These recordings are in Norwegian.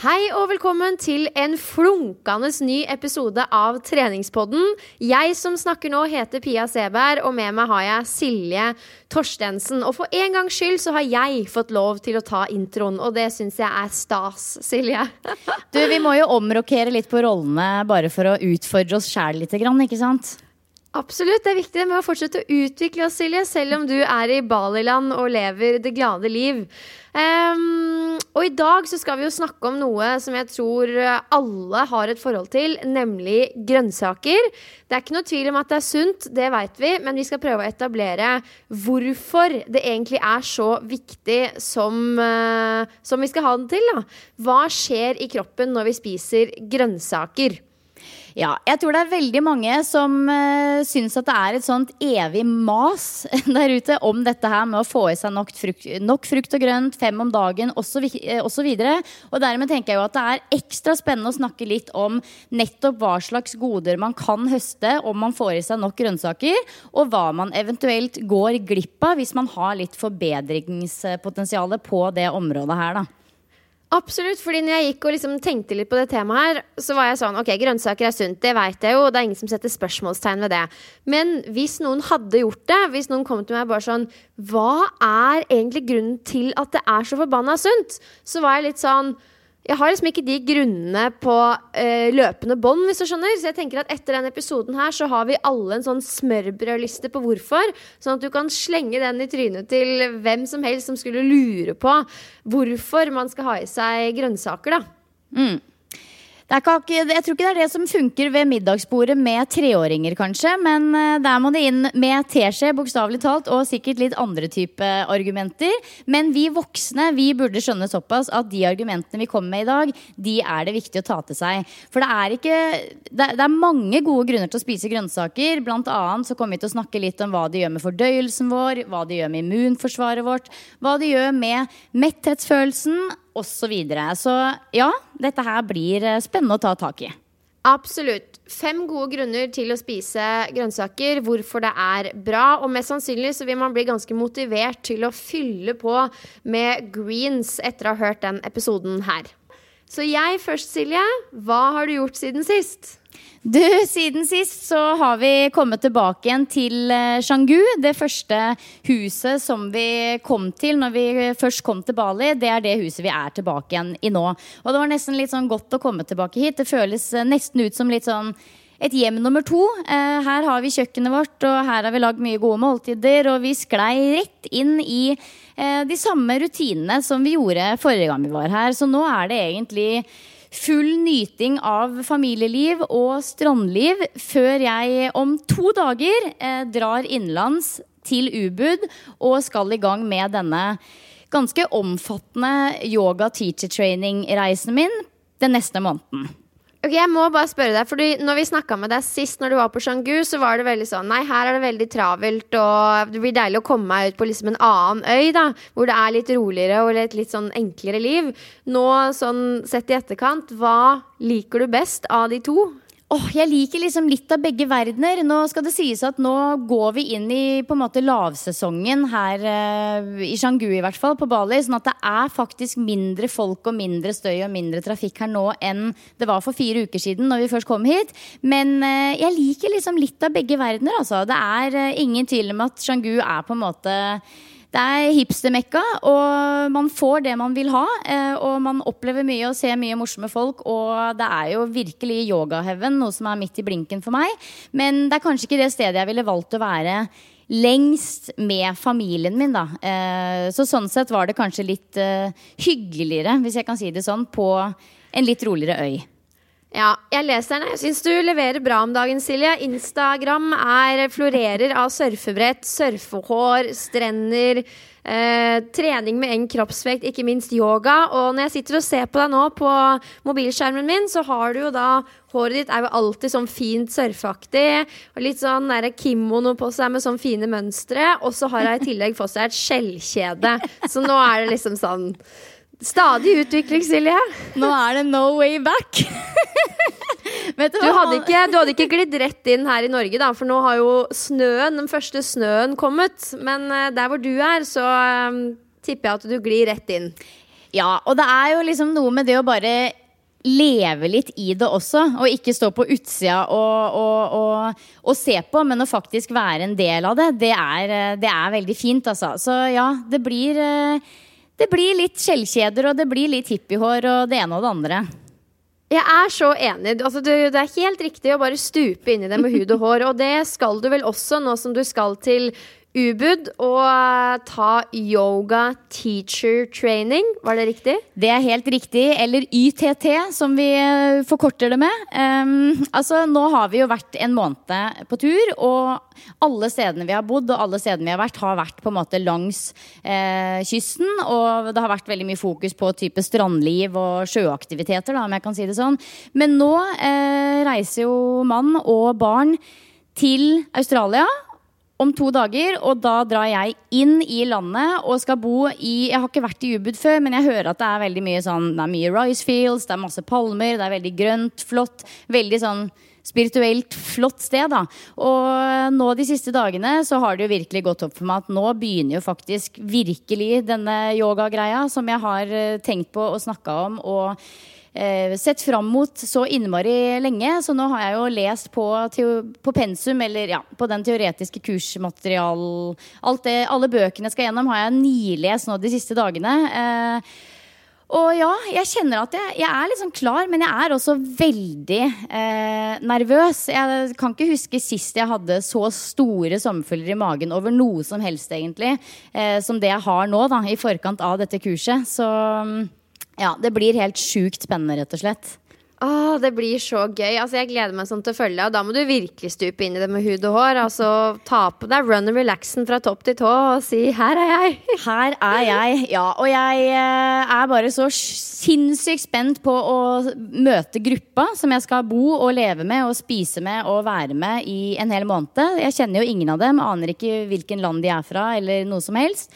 Hei og velkommen til en flunkende ny episode av Treningspodden. Jeg som snakker nå, heter Pia Seberg, og med meg har jeg Silje Torstensen. Og for en gangs skyld så har jeg fått lov til å ta introen, og det syns jeg er stas, Silje. Du, vi må jo omrokere litt på rollene bare for å utfordre oss sjæl litt, ikke sant? Absolutt. Det er viktig med å fortsette å utvikle oss, Silje, selv om du er i Baliland og lever det glade liv. Um, og i dag så skal vi jo snakke om noe som jeg tror alle har et forhold til, nemlig grønnsaker. Det er ikke noe tvil om at det er sunt, det veit vi, men vi skal prøve å etablere hvorfor det egentlig er så viktig som, uh, som vi skal ha det til. Da. Hva skjer i kroppen når vi spiser grønnsaker? Ja, jeg tror det er veldig mange som uh, syns at det er et sånt evig mas der ute om dette her med å få i seg nok frukt, nok frukt og grønt, fem om dagen osv. Og, så videre. og dermed tenker jeg jo at det er ekstra spennende å snakke litt om nettopp hva slags goder man kan høste om man får i seg nok grønnsaker, og hva man eventuelt går glipp av hvis man har litt forbedringspotensial på det området her, da. Absolutt, fordi når jeg gikk og liksom tenkte litt på det temaet her, så var jeg sånn Ok, grønnsaker er sunt, det veit jeg jo, det er ingen som setter spørsmålstegn ved det. Men hvis noen hadde gjort det, hvis noen kom til meg bare sånn Hva er egentlig grunnen til at det er så forbanna sunt? Så var jeg litt sånn jeg har liksom ikke de grunnene på eh, løpende bånd, hvis du skjønner. Så jeg tenker at etter denne episoden her så har vi alle en sånn smørbrødliste på hvorfor. Sånn at du kan slenge den i trynet til hvem som helst som skulle lure på hvorfor man skal ha i seg grønnsaker, da. Mm. Ikke, jeg tror ikke det er det som funker ved middagsbordet med treåringer, kanskje. Men eh, der må det inn med teskje, bokstavelig talt, og sikkert litt andre type argumenter. Men vi voksne vi burde skjønne såpass at de argumentene vi kommer med i dag, de er det viktig å ta til seg. For det er ikke Det, er mange gode grunner til å spise grønnsaker. Blant annet så kommer vi til å snakke litt om hva det gjør med fordøyelsen vår, hva det gjør med immunforsvaret vårt, hva det gjør med metthetsfølelsen osv. Så, så ja, dette her blir eh, spennende å ta tak i. Absolutt. Fem gode grunner til å spise grønnsaker, hvorfor det er bra. Og mest sannsynlig så vil man bli ganske motivert til å fylle på med greens etter å ha hørt den episoden her. Så jeg først, Silje. Hva har du gjort siden sist? Du, Siden sist så har vi kommet tilbake igjen til Shangu. Eh, det første huset som vi kom til når vi først kom til Bali. Det er det huset vi er tilbake igjen i nå. Og det var nesten litt sånn godt å komme tilbake hit. Det føles eh, nesten ut som litt sånn et hjem nummer to. Eh, her har vi kjøkkenet vårt, og her har vi lagd mye gode måltider. Og vi sklei rett inn i de samme rutinene som vi gjorde forrige gang vi var her. Så nå er det egentlig full nyting av familieliv og strandliv før jeg om to dager eh, drar innenlands til Ubud og skal i gang med denne ganske omfattende yoga teacher training-reisen min den neste måneden. Ok, Jeg må bare spørre deg, fordi når vi snakka med deg sist når du var på Shangu, så var det veldig sånn Nei, her er det veldig travelt, og det blir deilig å komme meg ut på liksom en annen øy, da. Hvor det er litt roligere og et litt sånn enklere liv. Nå, sånn sett i etterkant, hva liker du best av de to? Åh, jeg liker liksom litt av begge verdener. Nå skal det sies at nå går vi inn i på en måte lavsesongen her eh, i Shangu i hvert fall, på Bali. Sånn at det er faktisk mindre folk og mindre støy og mindre trafikk her nå enn det var for fire uker siden når vi først kom hit. Men eh, jeg liker liksom litt av begge verdener, altså. Det er eh, ingen tvil om at Shangu er på en måte det er hipstermekka, og man får det man vil ha. eh, Og man opplever mye og ser mye morsomme folk. Og det er jo virkelig yogaheaven, noe som er midt i blinken for meg. Men det er kanskje ikke det stedet jeg ville valgt å være lengst med familien min, da. Eh, Så sånn sett var det kanskje litt eh, hyggeligere, hvis jeg kan si det sånn, på en litt roligere øy. Ja, jeg leser den. Jeg syns du leverer bra om dagen, Silje. Instagram er, florerer av surfebrett, surfehår, strender, eh, trening med eng kroppsvekt, ikke minst yoga. Og når jeg sitter og ser på deg nå på mobilskjermen min, så har du jo da Håret ditt er jo alltid sånn fint surfeaktig. Og litt sånn der kimono på seg med sånn fine mønstre. Og så har jeg i tillegg fått seg et skjellkjede. Så nå er det liksom sånn Stadig utvikling, Silje. Nå er det no way back. Vet Du hadde, ikke, du hadde ikke glidd rett inn her i Norge, da, for nå har jo snøen, den første snøen kommet. Men eh, der hvor du er, så um, tipper jeg at du glir rett inn. Ja, og det er jo liksom noe med det å bare leve litt i det også. Og ikke stå på utsida og, og, og, og se på, men å faktisk være en del av det. Det er, eh, det er veldig fint, altså. Så ja, det blir eh, det blir litt skjellkjeder, og det blir litt hippiehår og det ene og det andre. Jeg er så enig. Altså, du, det er helt riktig å bare stupe inn i det med hud og hår. Og det skal du vel også nå som du skal til Ubud og ta yoga teacher training. Var det riktig? Det er helt riktig. Eller YTT, som vi eh, forkorter det med. Um, altså, nå har vi jo vært en måned på tur, og alle stedene vi har bodd og alle stedene vi har vært, har vært på en måte langs eh, kysten. Og det har vært veldig mye fokus på type strandliv og sjøaktiviteter, da, om jeg kan si det sånn. Men nå eh, reiser jo mann og barn til Australia om to dager, og da drar jeg inn i landet og skal bo i Jeg har ikke vært i Ubud før, men jeg hører at det er veldig mye sånn Det er mye rice fields, det er masse palmer, det er veldig grønt, flott. Veldig sånn spirituelt flott sted, da. Og nå de siste dagene så har det jo virkelig gått opp for meg at nå begynner jo faktisk virkelig denne yogagreia som jeg har eh, tenkt på og snakka om. og sett fram mot så innmari lenge. Så nå har jeg jo lest på, på pensum, eller ja, på den teoretiske kursmaterial alt det, Alle bøkene jeg skal gjennom, har jeg nilest nå de siste dagene. Eh, og ja, jeg kjenner at jeg, jeg er liksom klar, men jeg er også veldig eh, nervøs. Jeg kan ikke huske sist jeg hadde så store sommerfugler i magen over noe som helst, egentlig, eh, som det jeg har nå, da, i forkant av dette kurset. Så ja, det blir helt sjukt spennende, rett og slett. Åh, det blir så gøy. Altså, jeg gleder meg sånn til å følge deg. Og da må du virkelig stupe inn i det med hud og hår. Altså, Ta på deg run and relaxen fra topp til tå og si 'her er jeg'. Her er jeg, ja. Og jeg eh, er bare så sinnssykt spent på å møte gruppa som jeg skal bo og leve med og spise med og være med i en hel måned. Jeg kjenner jo ingen av dem, aner ikke hvilken land de er fra eller noe som helst.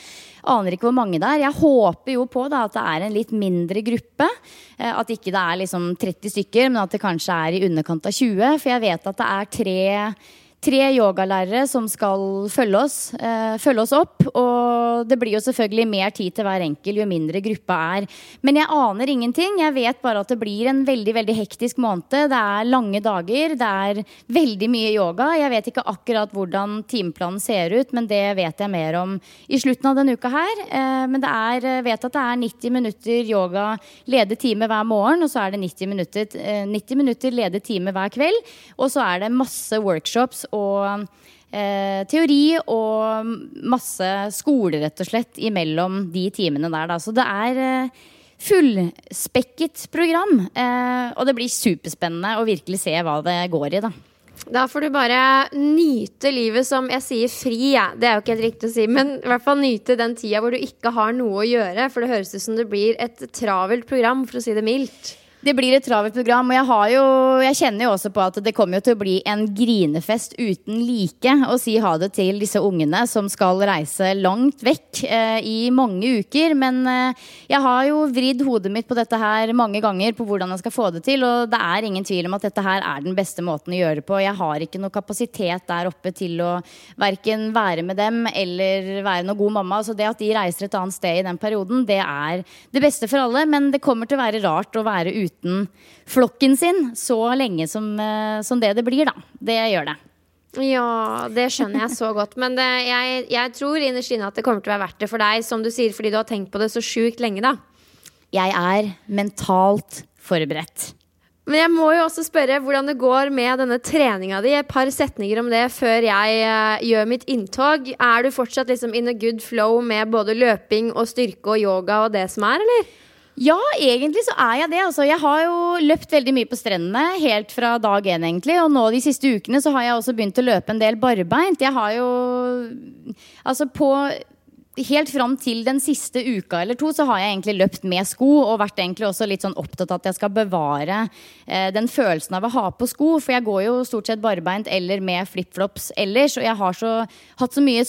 Aner ikke hvor mange det er. Jeg håper jo på da, at det er en litt mindre gruppe. Eh, at ikke det er liksom 30 stykker, men at det kanskje er i underkant av 20. For jeg vet at det er tre tre yogalærere som skal følge oss, eh, følge oss opp. Og det blir jo selvfølgelig mer tid til hver enkel jo mindre gruppa er. Men jeg aner ingenting. Jeg vet bare at det blir en veldig veldig hektisk måned. Det er lange dager. Det er veldig mye yoga. Jeg vet ikke akkurat hvordan timeplanen ser ut, men det vet jeg mer om i slutten av denne uka her. Eh, men det er, eh, vet at det er 90 minutter yoga ledet time hver morgen, og så er det 90 minutter, 90 eh, minutter ledet time hver kveld. Og så er det masse workshops og eh, teori og masse skole, rett og slett, imellom de timene der. Da. Så det er eh, fullspekket program. Eh, og det blir superspennende å virkelig se hva det går i, da. Da får du bare nyte livet som jeg sier fri, ja. det er jo ikke helt riktig å si, men i hvert fall nyte den tida hvor du ikke har noe å gjøre, for det høres ut som det blir et travelt program, for å si det mildt. Det blir et travelt program, og jeg, jo, jeg, kjenner jo også på at det kommer til å bli en grinefest uten like å si ha det til disse ungene som skal reise langt vekk eh, i mange uker. Men eh, jeg har jo vridd hodet mitt på dette her mange ganger på hvordan jeg skal få det til, og det er ingen tvil om at dette her er den beste måten å gjøre det på. Jeg har ikke noe kapasitet der oppe til å verken være med dem eller være noe god mamma. Så det at de reiser et annet sted i den perioden, det er det beste for alle, men det kommer til å være rart å være ute uten flokken sin så lenge som, eh, som det det blir, da. Det gjør det. Ja, det skjønner jeg så godt. Men det, jeg, jeg, tror innerst inne at det kommer til å være verdt det for deg, som du sier, fordi du har tenkt på det så sjukt lenge, da. Jeg er mentalt forberedt. Men jeg må jo også spørre hvordan det går med denne treninga di. Et par setninger om det før jeg uh, gjør mitt inntog. Er du fortsatt liksom in a good flow med både løping og styrke og yoga og det som er, eller? Ja, egentlig så er jeg det. Altså, jeg har jo løpt veldig mye på strendene helt fra dag én, egentlig. Og nå de siste ukene så har jeg også begynt å løpe en del barbeint. Jeg har jo Altså på helt fram til den siste uka eller to så har jeg egentlig løpt med sko og vært egentlig også litt sånn opptatt av at jeg skal bevare eh, den følelsen av å ha på sko. For jeg går jo stort sett barbeint eller med flipflops ellers. Og jeg har så, hatt så mye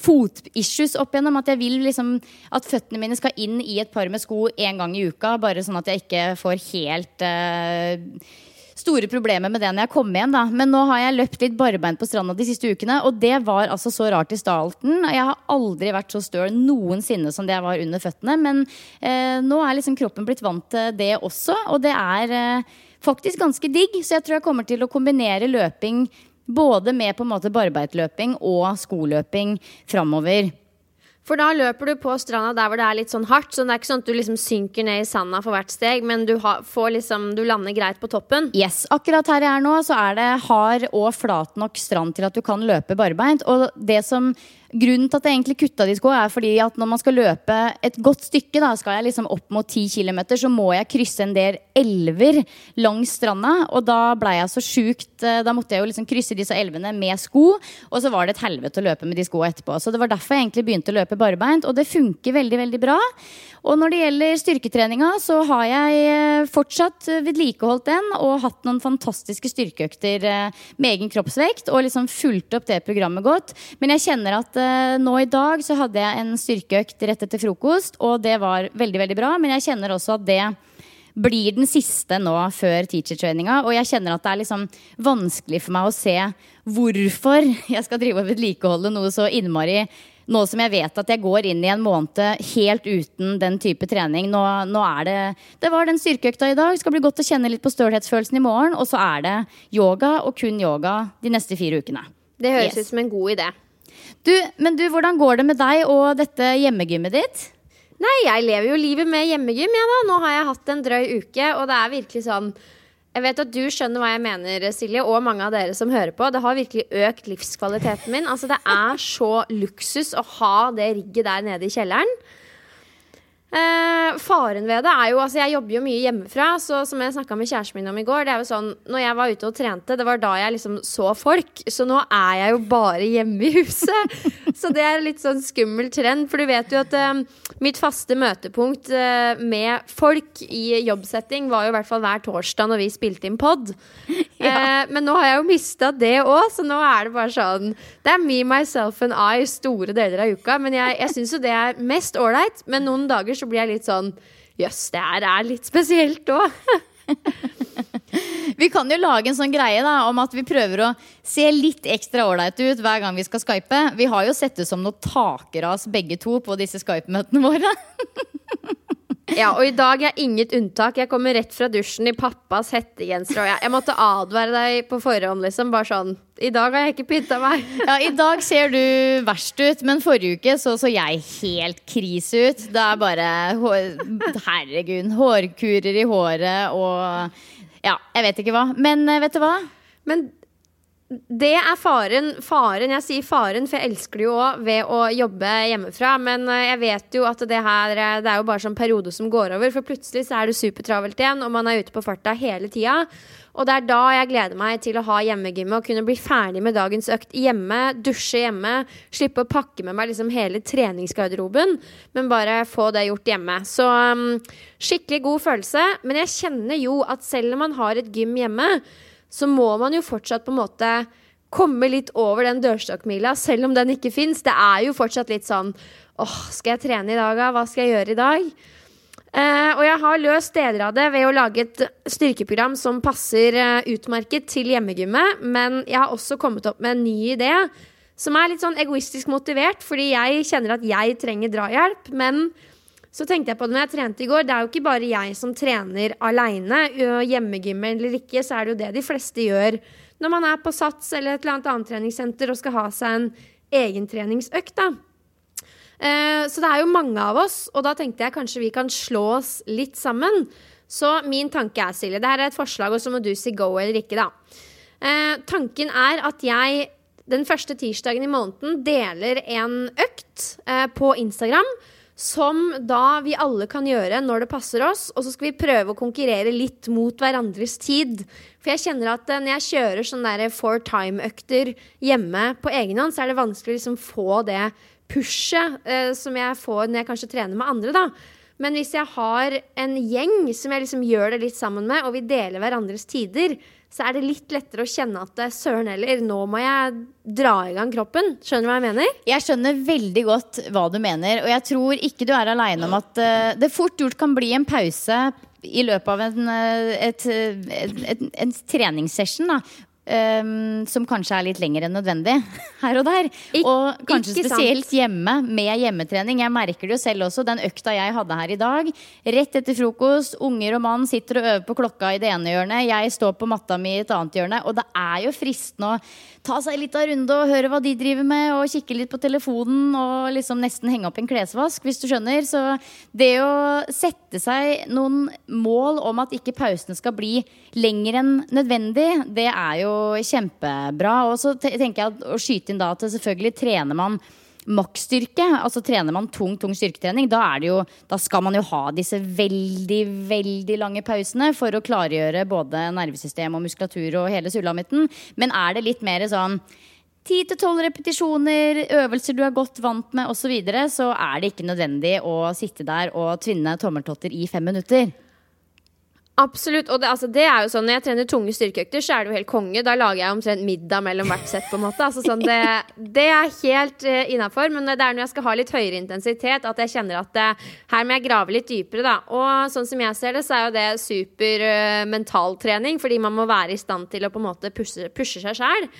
fotissues opp igjennom at jeg vil liksom at føttene mine skal inn i et par med sko én gang i uka. Bare sånn at jeg ikke får helt uh, store problemer med det når jeg kommer igjen. da Men nå har jeg løpt litt barbeint på stranda de siste ukene, og det var altså så rart i starten. Jeg har aldri vært så støl noensinne som det jeg var under føttene. Men uh, nå er liksom kroppen blitt vant til det også, og det er uh, faktisk ganske digg. Så jeg tror jeg kommer til å kombinere løping både med på en måte barbeitløping og skoløping framover. For da løper du på stranda der hvor det er litt sånn hardt. Så det er ikke sånn at du liksom synker ned i sanda for hvert steg, men du, har, liksom, du lander greit på toppen. Yes, Akkurat her jeg er nå, så er det hard og flat nok strand til at du kan løpe barbeint. Og det som Grunnen til at jeg egentlig kutta de skoene, er fordi at når man skal løpe et godt stykke, da skal jeg liksom opp mot 10 km, så må jeg krysse en del elver langs stranda. Og da blei jeg så sjukt eh, Da måtte jeg jo liksom krysse disse elvene med sko. Og så var det et helvete å løpe med de skoene etterpå. Så det var derfor jeg egentlig begynte å løpe barbeint. Og det funker veldig, veldig bra. Og når det gjelder styrketreninga, så har jeg eh, fortsatt vedlikeholdt den og hatt noen fantastiske styrkeøkter eh, med egen kroppsvekt og liksom fulgt opp det programmet godt. Men jeg kjenner at nå i dag så hadde jeg en styrkeøkt rett etter frokost, og det var veldig, veldig bra. Men jeg kjenner også at det blir den siste nå før teacher-traininga. Og jeg kjenner at det er liksom vanskelig for meg å se hvorfor jeg skal drive og vedlikeholde noe så innmari nå som jeg vet at jeg går inn i en måned helt uten den type trening. Nå, nå er det Det var den styrkeøkta i dag. Skal bli godt å kjenne litt på stølhetsfølelsen i morgen. Og så er det yoga og kun yoga de neste fire ukene. Det høres yes. ut som en god idé. Du, men du, hvordan går det med deg og dette hjemmegymmet ditt? Nei, jeg lever jo livet med hjemmegym, ja da. Nå har jeg hatt en drøy uke, og det er virkelig sånn jeg vet at du skjønner hva jeg mener, Silje, og mange av dere som hører på. Det har virkelig økt livskvaliteten min. Altså, det er så luksus å ha det rigget der nede i kjelleren. Eh, faren ved det er jo Altså, jeg jobber jo mye hjemmefra, så som jeg snakka med kjæresten min om i går, det er jo sånn Når jeg var ute og trente, det var da jeg liksom så folk. Så nå er jeg jo bare hjemme i huset. så det er litt sånn skummel trend. For du vet jo at eh, mitt faste møtepunkt eh, med folk i jobbsetting var jo i hvert fall hver torsdag når vi spilte inn pod. Ja. Eh, men nå har jeg jo mista det òg, så nå er det bare sånn Det er me, myself and I store deler av uka. Men jeg, jeg syns jo det er mest ålreit. Men noen dager så blir jeg litt sånn Jøss, det her er litt spesielt òg. vi kan jo lage en sånn greie da om at vi prøver å se litt ekstra ålreit ut hver gang vi skal skype. Vi har jo sett det som noen takras begge to på disse Skype-møtene våre. Ja, og i dag er inget unntak. Jeg kommer rett fra dusjen i pappas hettegenser. Og jeg, jeg, måtte advare deg på forhånd, liksom. Bare sånn I dag har jeg ikke pynta meg. Ja, i dag ser du verst ut, men forrige uke så så jeg helt krise ut. Det er bare Herregud. Hårkurer i håret og Ja, jeg vet ikke hva. Men eh, vet du hva? Men det er faren. Faren, Jeg sier faren, for jeg elsker det jo òg ved å jobbe hjemmefra. Men eh, jeg vet jo at det her eh, Det er jo bare sånn periode som går over. For plutselig så er det supertravelt igjen, og man er ute på farta hele tida. Og det er da jeg gleder meg til å ha hjemmegymmet og kunne bli ferdig med dagens økt hjemme. Dusje hjemme. Slippe å pakke med meg liksom hele treningsgarderoben, men bare få det gjort hjemme. Så um, skikkelig god følelse. Men jeg kjenner jo at selv om man har et gym hjemme, så må man jo fortsatt på en måte komme litt over den dørstokkmila, selv om den ikke fins. Det er jo fortsatt litt sånn åh, skal jeg trene i dag, da? Hva skal jeg gjøre i dag? Eh, og jeg har løst deler av det ved å lage et styrkeprogram som passer eh, utmerket til hjemmegymmet, men jeg har også kommet opp med en ny idé som er litt sånn egoistisk motivert, fordi jeg kjenner at jeg trenger drahjelp, men så tenkte jeg på det når jeg trente i går. Det er jo ikke bare jeg som trener aleine. Hjemmegym eller ikke, så er det jo det de fleste gjør når man er på Sats eller et eller annet annet treningssenter og skal ha seg en egentreningsøkt. da. Eh, så det er jo mange av oss, og da tenkte jeg kanskje vi kan slå oss litt sammen. Så min tanke er, Silje, det her er et forslag, og så må du si go eller ikke, da. Eh, tanken er at jeg den første tirsdagen i måneden deler en økt eh, på Instagram som da vi alle kan gjøre når det passer oss. Og så skal vi prøve å konkurrere litt mot hverandres tid. For jeg kjenner at eh, når jeg kjører sånne four time-økter hjemme på egen hånd, så er det vanskelig å liksom få det pushet eh, som jeg får når jeg kanskje trener med andre, da. Men hvis jeg har en gjeng som jeg liksom gjør det litt sammen med, og vi deler hverandres tider, så er det litt lettere å kjenne at eh, søren heller, nå må jeg dra i gang kroppen. Skjønner du hva jeg mener? Jeg skjønner veldig godt hva du mener, og jeg tror ikke du er aleine om at uh, det fort gjort kan bli en pause i løpet av en, uh, et, et, et, en treningssession. Da, Um, som kanskje er litt lenger enn nødvendig her og der. Ik og kanskje spesielt sant. hjemme med hjemmetrening. Jeg merker det jo selv også. Den økta jeg hadde her i dag, rett etter frokost, unger og mann sitter og øver på klokka i det ene hjørnet, jeg står på matta mi i et annet hjørne, og det er jo fristende å ta seg litt av runde og høre hva de driver med, og kikke litt på telefonen og liksom nesten henge opp en klesvask, hvis du skjønner. Så det å sette seg noen mål om at ikke pausene skal bli lenger enn nødvendig, det er jo kjempebra. Og så tenker jeg at å skyte inn da at selvfølgelig trener man maksstyrke, altså trener man tung tung styrketrening, da, jo, da, skal man jo ha disse veldig veldig lange pausene for å klargjøre både nervesystem og muskulatur og hele sulamitten. Men er det litt mer sånn 10-12 repetisjoner, øvelser du er godt vant med osv., så, videre, så er det ikke nødvendig å sitte der og tvinne tommeltotter i fem minutter. Absolutt. Og det, altså, det, er jo sånn, når jeg trener tunge styrkeøkter, så er det jo helt konge. Da lager jeg omtrent middag mellom hvert sett. på en måte. Altså, sånn, det, det, er helt uh, eh, innafor. Men det er når jeg skal ha litt høyere intensitet, at jeg kjenner at uh, her må jeg grave litt dypere. da. Og sånn som jeg ser det, så er jo det super uh, mentaltrening, fordi man må være i stand til å på en måte pushe, pushe seg sjæl.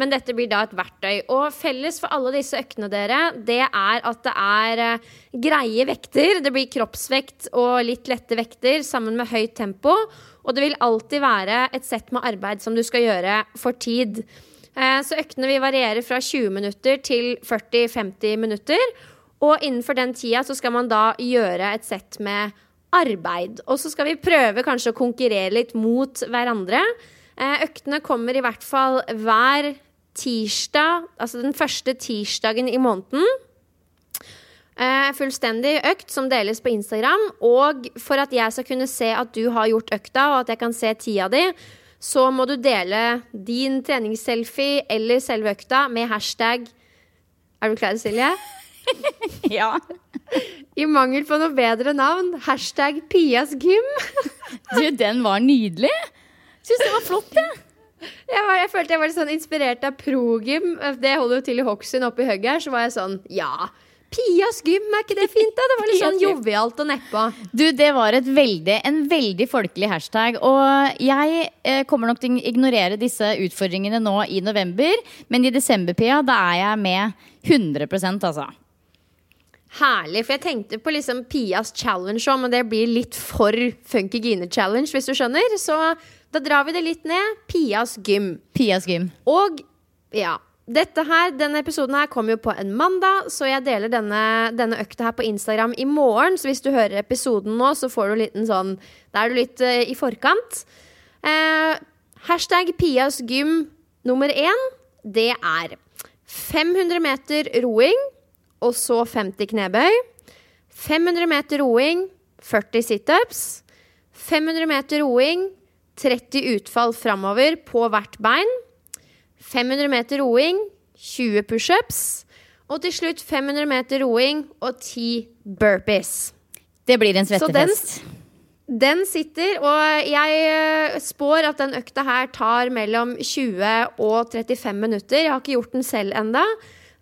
Men dette blir da et verktøy. Og felles for alle disse øktene dere, det er at det er uh, greie vekter. Det blir kroppsvekt og litt lette vekter sammen med høyt tempo. Og det vil alltid være et sett med arbeid som du skal gjøre for tid. Uh, så øktene vil variere fra 20 minutter til 40-50 minutter. Og innenfor den tida så skal man da gjøre et sett med arbeid. Og så skal vi prøve kanskje å konkurrere litt mot hverandre. Eh, øktene kommer i hvert fall hver tirsdag, altså den første tirsdagen i måneden. Eh, fullstendig økt som deles på Instagram. Og for at jeg skal kunne se at du har gjort økta, og at jeg kan se tida di, så må du dele din treningsselfie eller selve økta med hashtag Er du klar, Silje? ja. I mangel på noe bedre navn, hashtag Pias gym. du, den var nydelig. Syns det var flott, jeg. Jeg, var, jeg, følte jeg var litt sånn inspirert av progym. Det holder jo til i Hokksund oppe i høgget her. Så var jeg sånn Ja, Pias gym, er ikke det fint? da? Det var litt sånn jovialt og nedpå. Du, det var veldig, en veldig folkelig hashtag. Og jeg eh, kommer nok til å ignorere disse utfordringene nå i november. Men i desember, Pia, da er jeg med 100% altså. Herlig. For jeg tenkte på liksom Pias challenge òg, men det blir litt for Funky Gine challenge, hvis du skjønner. Så da drar vi det litt ned. Pias gym. Pias gym. Og ja. Dette her, Denne episoden her kommer jo på en mandag, så jeg deler denne, denne, økta her på Instagram i morgen. Så hvis du hører episoden nå, så får du en liten sånn Da er du litt uh, i forkant. Uh, hashtag Pias gym Nummer én, det er 500 meter roing, og så 50 knebøy. 500 meter roing, 40 situps. 500 meter roing, 30 utfall framover på hvert bein. 500 meter roing, 20 pushups. Og til slutt 500 meter roing og 10 burpees. Det blir en Så den, den sitter, og jeg eh, spår at den økta her tar mellom 20 og 35 minutter. Jeg har ikke gjort den selv enda,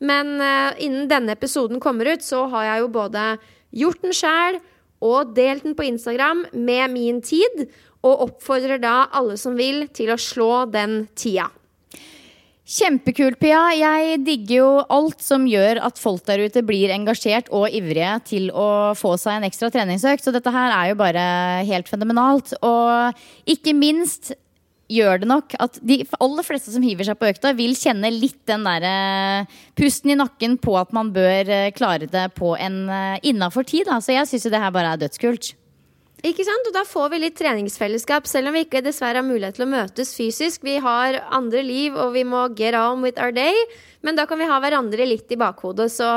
men eh, innen denne episoden kommer ut, så har jeg jo både gjort den sjæl og delt den på Instagram med min tid, og oppfordrer da alle som vil, til å slå den tida. Kjempekult, Pia. Jeg digger jo alt som gjør at folk der ute blir engasjert og ivrige til å få seg en ekstra treningsøkt. Så dette her er jo bare helt fenomenalt. Og ikke minst gjør det nok at de aller fleste som hiver seg på økta, vil kjenne litt den derre pusten i nakken på at man bør eh, klare det på en uh, innafor tid. Da. Så jeg syns jo det her bare er dødskult. Ikke sant? Og da får vi litt treningsfellesskap, selv om vi ikke dessverre har mulighet til å møtes fysisk. Vi har andre liv, og vi må get on with our day. Men da kan vi ha hverandre litt i bakhodet. Så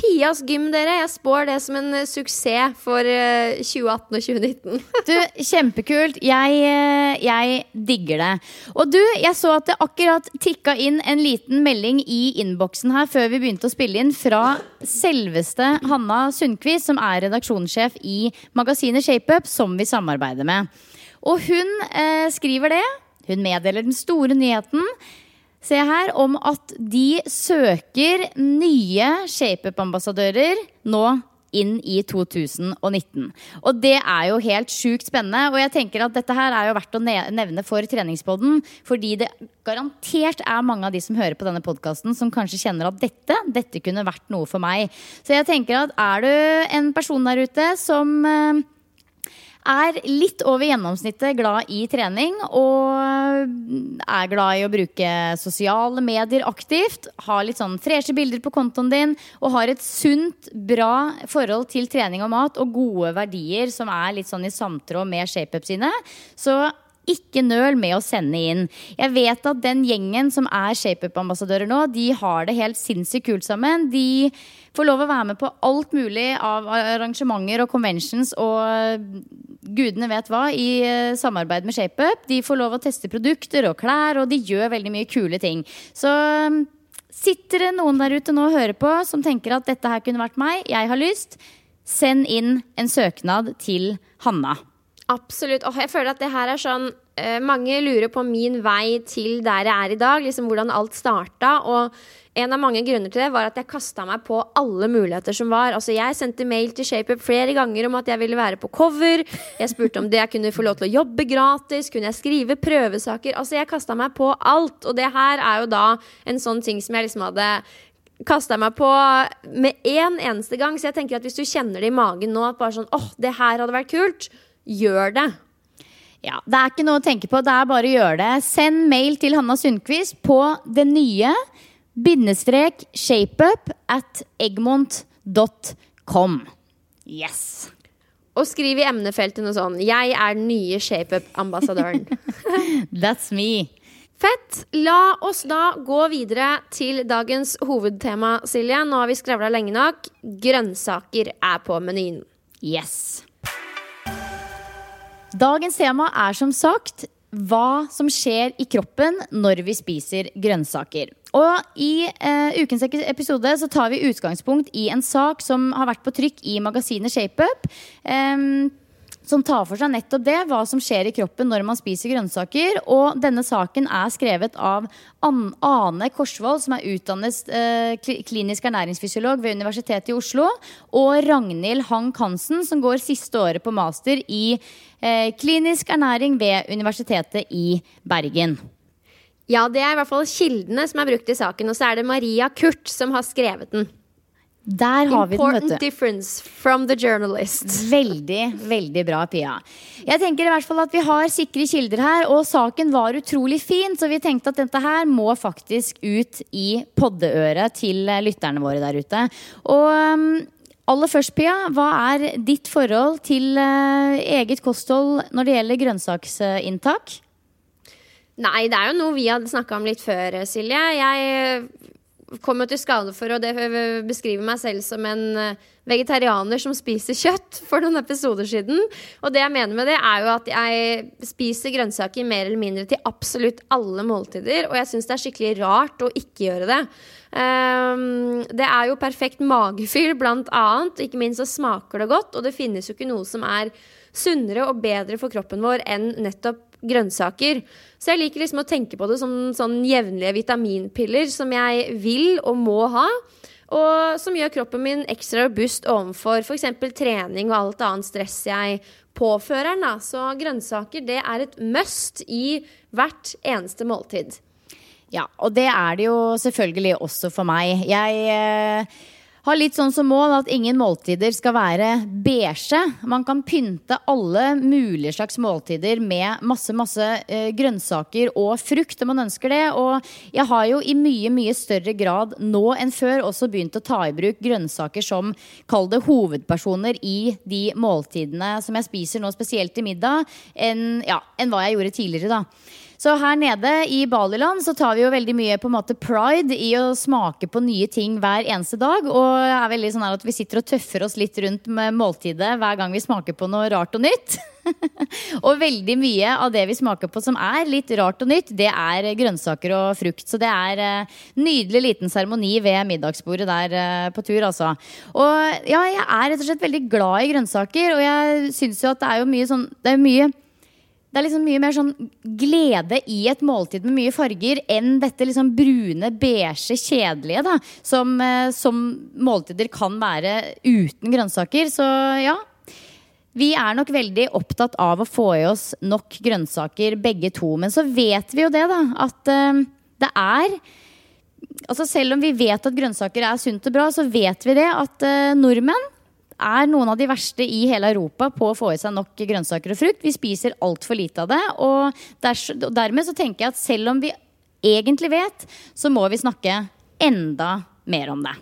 Pias gym, dere. Jeg spår det som en eh, suksess for eh, 2018 og 2019. Du, Kjempekult. Jeg, eh, jeg digger det. Og du, jeg så at det akkurat tikka inn en liten melding i innboksen her før vi begynte å spille inn, fra selveste Hanna Sundquist, som er redaksjonssjef i magasinet ShapeUp, som vi samarbeider med. Og hun eh, skriver det. Hun meddeler den store nyheten. Se her om at de søker nye ShapeUp-ambassadører nå inn i 2019. Og det er jo helt sjukt spennende. Og jeg tenker at dette her er jo verdt å nevne for treningspodden. Fordi det garantert er mange av de som hører på denne podkasten, som kanskje kjenner at dette, dette kunne vært noe for meg. Så jeg tenker at er du en person der ute som eh, er litt over gjennomsnittet glad i trening og er glad i å bruke sosiale medier aktivt. Har litt sånn freshe bilder på kontoen din og har et sunt, bra forhold til trening og mat og gode verdier som er litt sånn i samtråd med ShapeUp sine. Så ikke nøl med å sende inn. Jeg vet at den gjengen som er ShapeUp-ambassadører nå, de har det helt sinnssykt kult sammen. De får lov å være med på alt mulig av arrangementer og conventions og gudene vet hva i eh, samarbeid med ShapeUp. De får lov å teste produkter og klær, og de gjør veldig mye kule ting. Så mm, sitter det noen der ute nå og hører på som tenker at dette her kunne vært meg, jeg har lyst, send inn en søknad til Hanna. Absolutt. Og jeg føler at det her er sånn eh, Mange lurer på min vei til der jeg er i dag, liksom hvordan alt starta. Og en av mange grunner til det var at jeg kasta meg på alle muligheter som var. Altså Jeg sendte mail til ShapeUp flere ganger om at jeg ville være på cover. Jeg spurte om det jeg kunne få lov til å jobbe gratis. Kunne jeg skrive prøvesaker? Altså Jeg kasta meg på alt. Og det her er jo da en sånn ting som jeg liksom hadde kasta meg på med én en eneste gang. Så jeg tenker at hvis du kjenner det i magen nå, at bare sånn åh, det her hadde vært kult, gjør det. Ja, Det er ikke noe å tenke på, det er bare å gjøre det. Send mail til Hanna Sundquist på det nye bindestrek shapeup at eggmont.com. Yes. Og skriv i emnefeltet noe sånn 'Jeg er den nye ShapeUp-ambassadøren'. That's me. Fett. La oss da gå videre til dagens hovedtema, Silje. Nå har vi skravla lenge nok. Grønnsaker er på menyen. Yes. Dagens tema er som sagt hva som skjer i kroppen når vi spiser grønnsaker. Og I eh, ukens episode så tar vi utgangspunkt i en sak som har vært på trykk i magasinet ShapeUp. Eh, som tar for seg nettopp det, hva som skjer i kroppen når man spiser grønnsaker. Og denne saken er skrevet av Ane Korsvold, som er utdannet eh, klinisk ernæringsfysiolog ved Universitetet i Oslo. Og Ragnhild Hank Hansen, som går siste året på master i klinisk ernæring ved Universitetet i Bergen. Ja, det er i hvert fall kildene som er brukt i saken. Og så er det Maria Kurt som har skrevet den. Der har vi den, Important vet du. difference from the journalist. Veldig, veldig bra, Pia. Jeg tenker i hvert fall at vi har sikre kilder her, og saken var utrolig fin, så vi tenkte at dette her må faktisk ut i poddeøret til eh, lytterne våre der ute. Og um, aller først, Pia, hva er ditt forhold til eh, eget kosthold når det gjelder grønnsaksinntak? Nei, det er jo noe vi hadde snakka om litt før, Silje. Jeg kom jo til skade for å beskrive meg selv som en eh, vegetarianer som spiser kjøtt for noen episoder siden. Og det jeg mener med det, er jo at jeg spiser grønnsaker mer eller mindre til absolutt alle måltider. Og jeg syns det er skikkelig rart å ikke gjøre det. Um, det er jo perfekt magefyll, blant annet. Ikke minst så smaker det godt, og det finnes jo ikke noe som er sunnere og bedre for kroppen vår enn nettopp grønnsaker. Så jeg liker liksom å tenke på det som sånn jevnlige vitaminpiller som jeg vil og må ha. Og som gjør kroppen min ekstra robust overfor f.eks. trening og alt annet stress jeg påfører den. Så grønnsaker det er et must i hvert eneste måltid. Ja, og det er det jo selvfølgelig også for meg. Jeg eh har litt sånn som mål at ingen måltider skal være beige. Man kan pynte alle mulige slags måltider med masse masse eh, grønnsaker og frukt om man ønsker det. Og jeg har jo i mye mye større grad nå enn før også begynt å ta i bruk grønnsaker som kall det hovedpersoner i de måltidene som jeg spiser nå, spesielt til middag, enn ja, enn hva jeg gjorde tidligere. da. Så her nede i Baliland så tar vi jo veldig mye på en måte pride i å smake på nye ting hver eneste dag. Og er veldig sånn at vi sitter og tøffer oss litt rundt med måltidet hver gang vi smaker på noe rart og nytt. og veldig mye av det vi smaker på som er litt rart og nytt, det er grønnsaker og frukt. Så det er eh, nydelig liten seremoni ved middagsbordet der eh, på tur, altså. Og ja, jeg er rett og slett veldig glad i grønnsaker, og jeg syns jo at det er jo mye sånn Det er mye det er liksom mye mer sånn glede i et måltid med mye farger enn dette liksom brune, beige, kjedelige da, som, eh, som, måltider kan være uten grønnsaker. Så ja. Vi er nok veldig opptatt av å få i oss nok grønnsaker, begge to. Men så vet vi jo det, da. At uh, det er Altså Selv om vi vet at grønnsaker er sunt og bra, så vet vi det at uh, nordmenn er noen av de verste i hele Europa på å få i seg nok grønnsaker og frukt. Vi spiser altfor lite av det. Og, dermed så tenker jeg at selv om vi egentlig vet, så må vi snakke enda mer om det.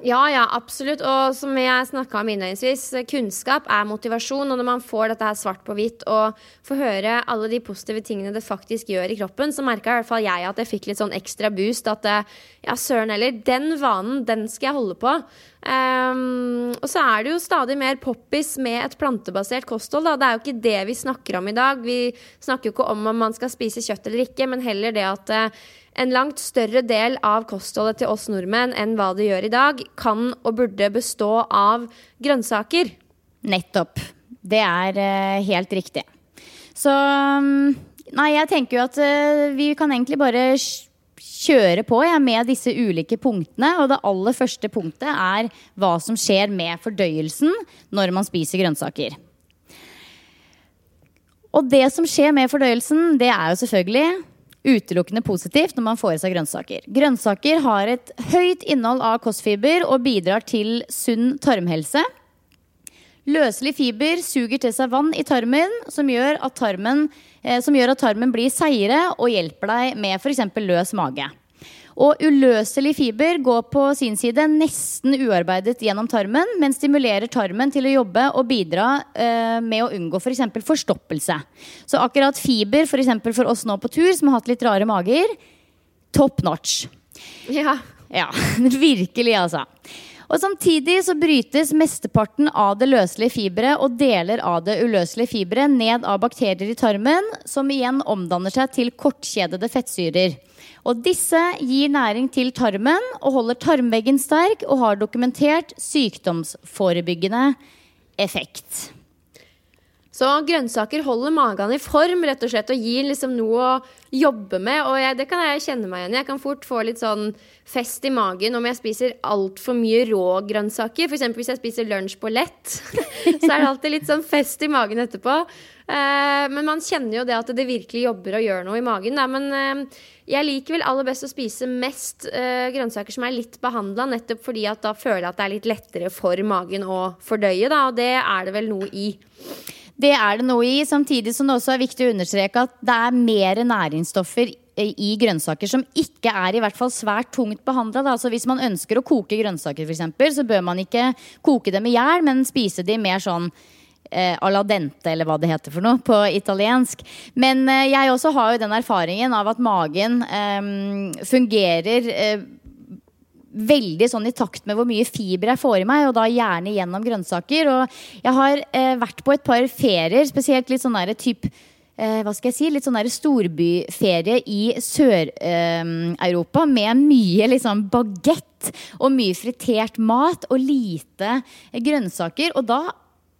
Ja, ja, absolutt. Og som jeg snakka om innledningsvis, kunnskap er motivasjon. Og når man får dette her svart på hvitt og får høre alle de positive tingene det faktisk gjør i kroppen, så merka i hvert fall jeg at jeg fikk litt sånn ekstra boost. At eh, ja, søren heller, den vanen, den skal jeg holde på. Um, og så er det jo stadig mer poppis med et plantebasert kosthold. Da. Det er jo ikke det vi snakker om i dag. Vi snakker jo ikke om om man skal spise kjøtt eller ikke, men heller det at uh, en langt større del av kostholdet til oss nordmenn enn hva det gjør i dag, kan og burde bestå av grønnsaker. Nettopp. Det er uh, helt riktig. Så um, Nei, jeg tenker jo at uh, vi kan egentlig bare kjøre på ja, med disse ulike punktene. Og det aller første punktet er hva som skjer med fordøyelsen når man spiser grønnsaker. Og det som skjer med fordøyelsen, det er jo selvfølgelig utelukkende positivt når man får i seg grønnsaker. Grønnsaker har et høyt innhold av kostfiber og bidrar til sunn tarmhelse. Løselig fiber suger til seg vann i tarmen, som gjør at tarmen, eh, gjør at tarmen blir seigere og hjelper deg med f.eks. løs mage. Og uløselig fiber går på sin side nesten uarbeidet gjennom tarmen, men stimulerer tarmen til å jobbe og bidra eh, med å unngå f.eks. For forstoppelse. Så akkurat fiber, f.eks. For, for oss nå på tur som har hatt litt rare mager, top notch. Ja. Ja, virkelig, altså. Og Samtidig så brytes mesteparten av det løselige fiberet og deler av det uløselige fiberet ned av bakterier i tarmen, som igjen omdanner seg til kortkjedede fettsyrer. Og disse gir næring til tarmen og holder tarmveggen sterk og har dokumentert sykdomsforebyggende effekt. Så grønnsaker holder magen i form rett og slett, og gir liksom noe å jobbe med. Og jeg, det kan jeg kjenne meg igjen i. Jeg kan fort få litt sånn fest i magen om jeg spiser altfor mye rå grønnsaker. F.eks. hvis jeg spiser lunsj på lett, så er det alltid litt sånn fest i magen etterpå. Eh, men man kjenner jo det at det virkelig jobber og gjør noe i magen. Da. Men eh, jeg liker vel aller best å spise mest eh, grønnsaker som er litt behandla, nettopp fordi at da føler jeg at det er litt lettere for magen å fordøye, da. Og det er det vel noe i. Det er det noe i, samtidig som det også er viktig å understreke at det er mer næringsstoffer i grønnsaker som ikke er i hvert fall svært tungt behandla. Altså hvis man ønsker å koke grønnsaker, f.eks., så bør man ikke koke dem i hjel, men spise de mer sånn eh, alla dente, eller hva det heter for noe på italiensk. Men eh, jeg også har jo den erfaringen av at magen eh, fungerer eh, veldig sånn i takt med hvor mye fiber jeg får i meg, og da gjerne gjennom grønnsaker. Og jeg har eh, vært på et par ferier, spesielt litt sånn derre type eh, hva skal jeg si, litt sånn der storbyferie i Sør-Europa med mye liksom bagett og mye fritert mat og lite grønnsaker. Og da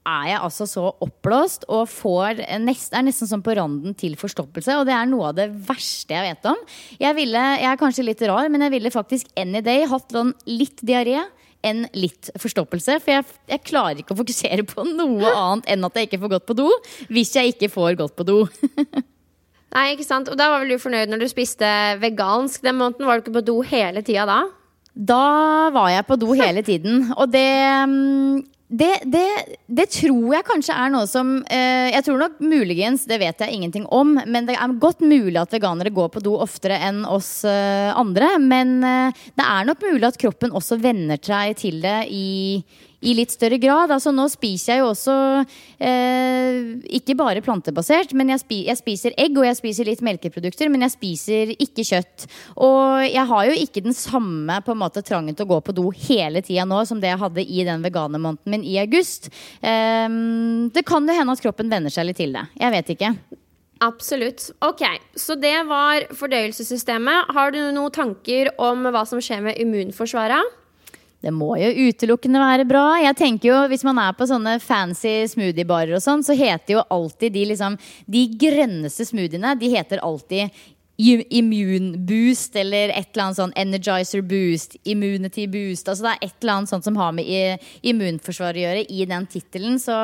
er jeg altså så oppblåst og får nest, er nesten sånn på randen til forstoppelse. Og det er noe av det verste jeg vet om. Jeg, ville, jeg er kanskje litt rar, men jeg ville faktisk any day hatt sånn litt diaré enn litt forstoppelse. For jeg, jeg, klarer ikke å fokusere på noe annet enn at jeg ikke får gått på do. Hvis jeg ikke får gått på do. Nei, ikke sant. Og da var vel du fornøyd når du spiste vegansk den måneden? Var du ikke på do hele tida da? Da var jeg på do hele tiden. Og det mm, det, det, det, tror jeg kanskje er noe som eh, Jeg tror nok muligens, det vet jeg ingenting om, men det er godt mulig at veganere går på do oftere enn oss eh, andre. Men eh, det er nok mulig at kroppen også venner seg til det i, i litt større grad. Altså Nå spiser jeg jo også eh, ikke bare plantebasert, men jeg, spi, jeg, spiser egg og jeg spiser litt melkeprodukter, men jeg spiser ikke kjøtt. Og jeg har jo ikke den samme på en måte trangen til å gå på do hele tida nå som det jeg hadde i den veganermåneden min i august. Eh, det kan jo hende at kroppen venner seg litt til det. Jeg vet ikke. Absolutt. Ok, Så det var fordøyelsessystemet. Har du noen tanker om hva som skjer med immunforsvaret? Det må jo utelukkende være bra. Jeg tenker jo, Hvis man er på sånne fancy smoothiebarer, og sånn, så heter jo alltid de liksom De grønneste smoothiene de heter alltid immune boost eller et eller annet sånn energizer boost, immunity boost. Altså det er et eller annet sånt som har med immunforsvaret å gjøre i den tittelen. Så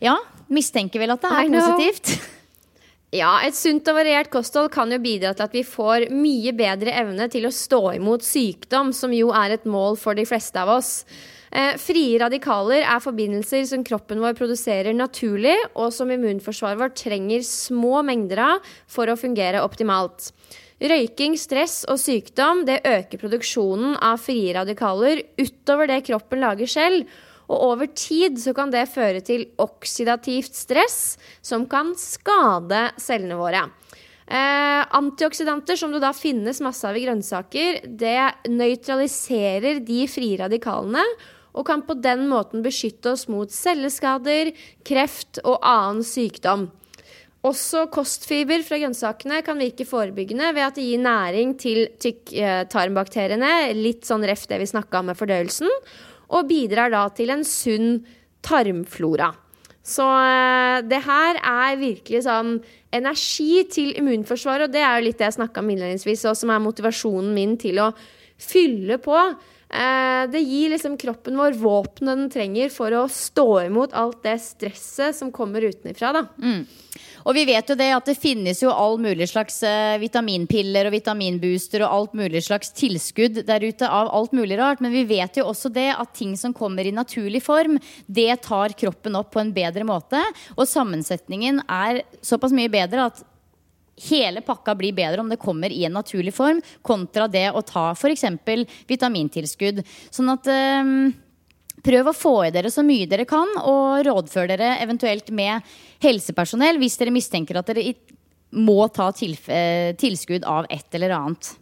ja, mistenker vel at det er positivt. Ja, et sunt og variert kosthold kan jo bidra til at vi får mye bedre evne til å stå imot sykdom, som jo er et mål for de fleste av oss. Eh, frie radikaler er forbindelser som kroppen vår produserer naturlig, og som immunforsvaret vårt trenger små mengder av for å fungere optimalt. Røyking, stress og sykdom det øker produksjonen av frie radikaler utover det kroppen lager selv. Og over tid så kan det føre til oksidativt stress, som kan skade cellene våre. Eh, antioksidanter, som det da finnes masse av i grønnsaker, det nøytraliserer de frie radikalene og kan på den måten beskytte oss mot celleskader, kreft og annen sykdom. Også kostfiber fra grønnsakene kan virke forebyggende ved at det gir næring til tykktarmbakteriene, litt sånn ref det vi snakka om med fordøyelsen, og bidrar da til en sunn tarmflora. Så eh, det her er virkelig sånn energi til immunforsvaret, og det er jo litt det jeg snakka om innledningsvis, og som er motivasjonen min til å fylle på. Eh, det gir liksom kroppen vår våpenet den trenger for å stå imot alt det stresset som kommer utenfra. Mm. Og vi vet jo det at det finnes jo all mulig slags uh, vitaminpiller og vitaminbooster og alt mulig slags tilskudd der ute av alt mulig rart. Men vi vet jo også det at ting som kommer i naturlig form, det tar kroppen opp på en bedre måte. Og sammensetningen er såpass mye bedre at hele pakka blir bedre om det kommer i en naturlig form, kontra det å ta f.eks. vitamintilskudd. Sånn at um Prøv å få i dere så mye dere kan, og rådfør dere eventuelt med helsepersonell hvis dere mistenker at dere må ta eh, tilskudd av et eller annet.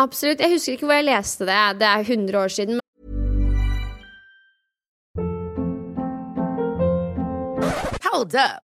Absolutt. Jeg husker ikke hvor jeg leste det. Det er 100 år siden. Hold up.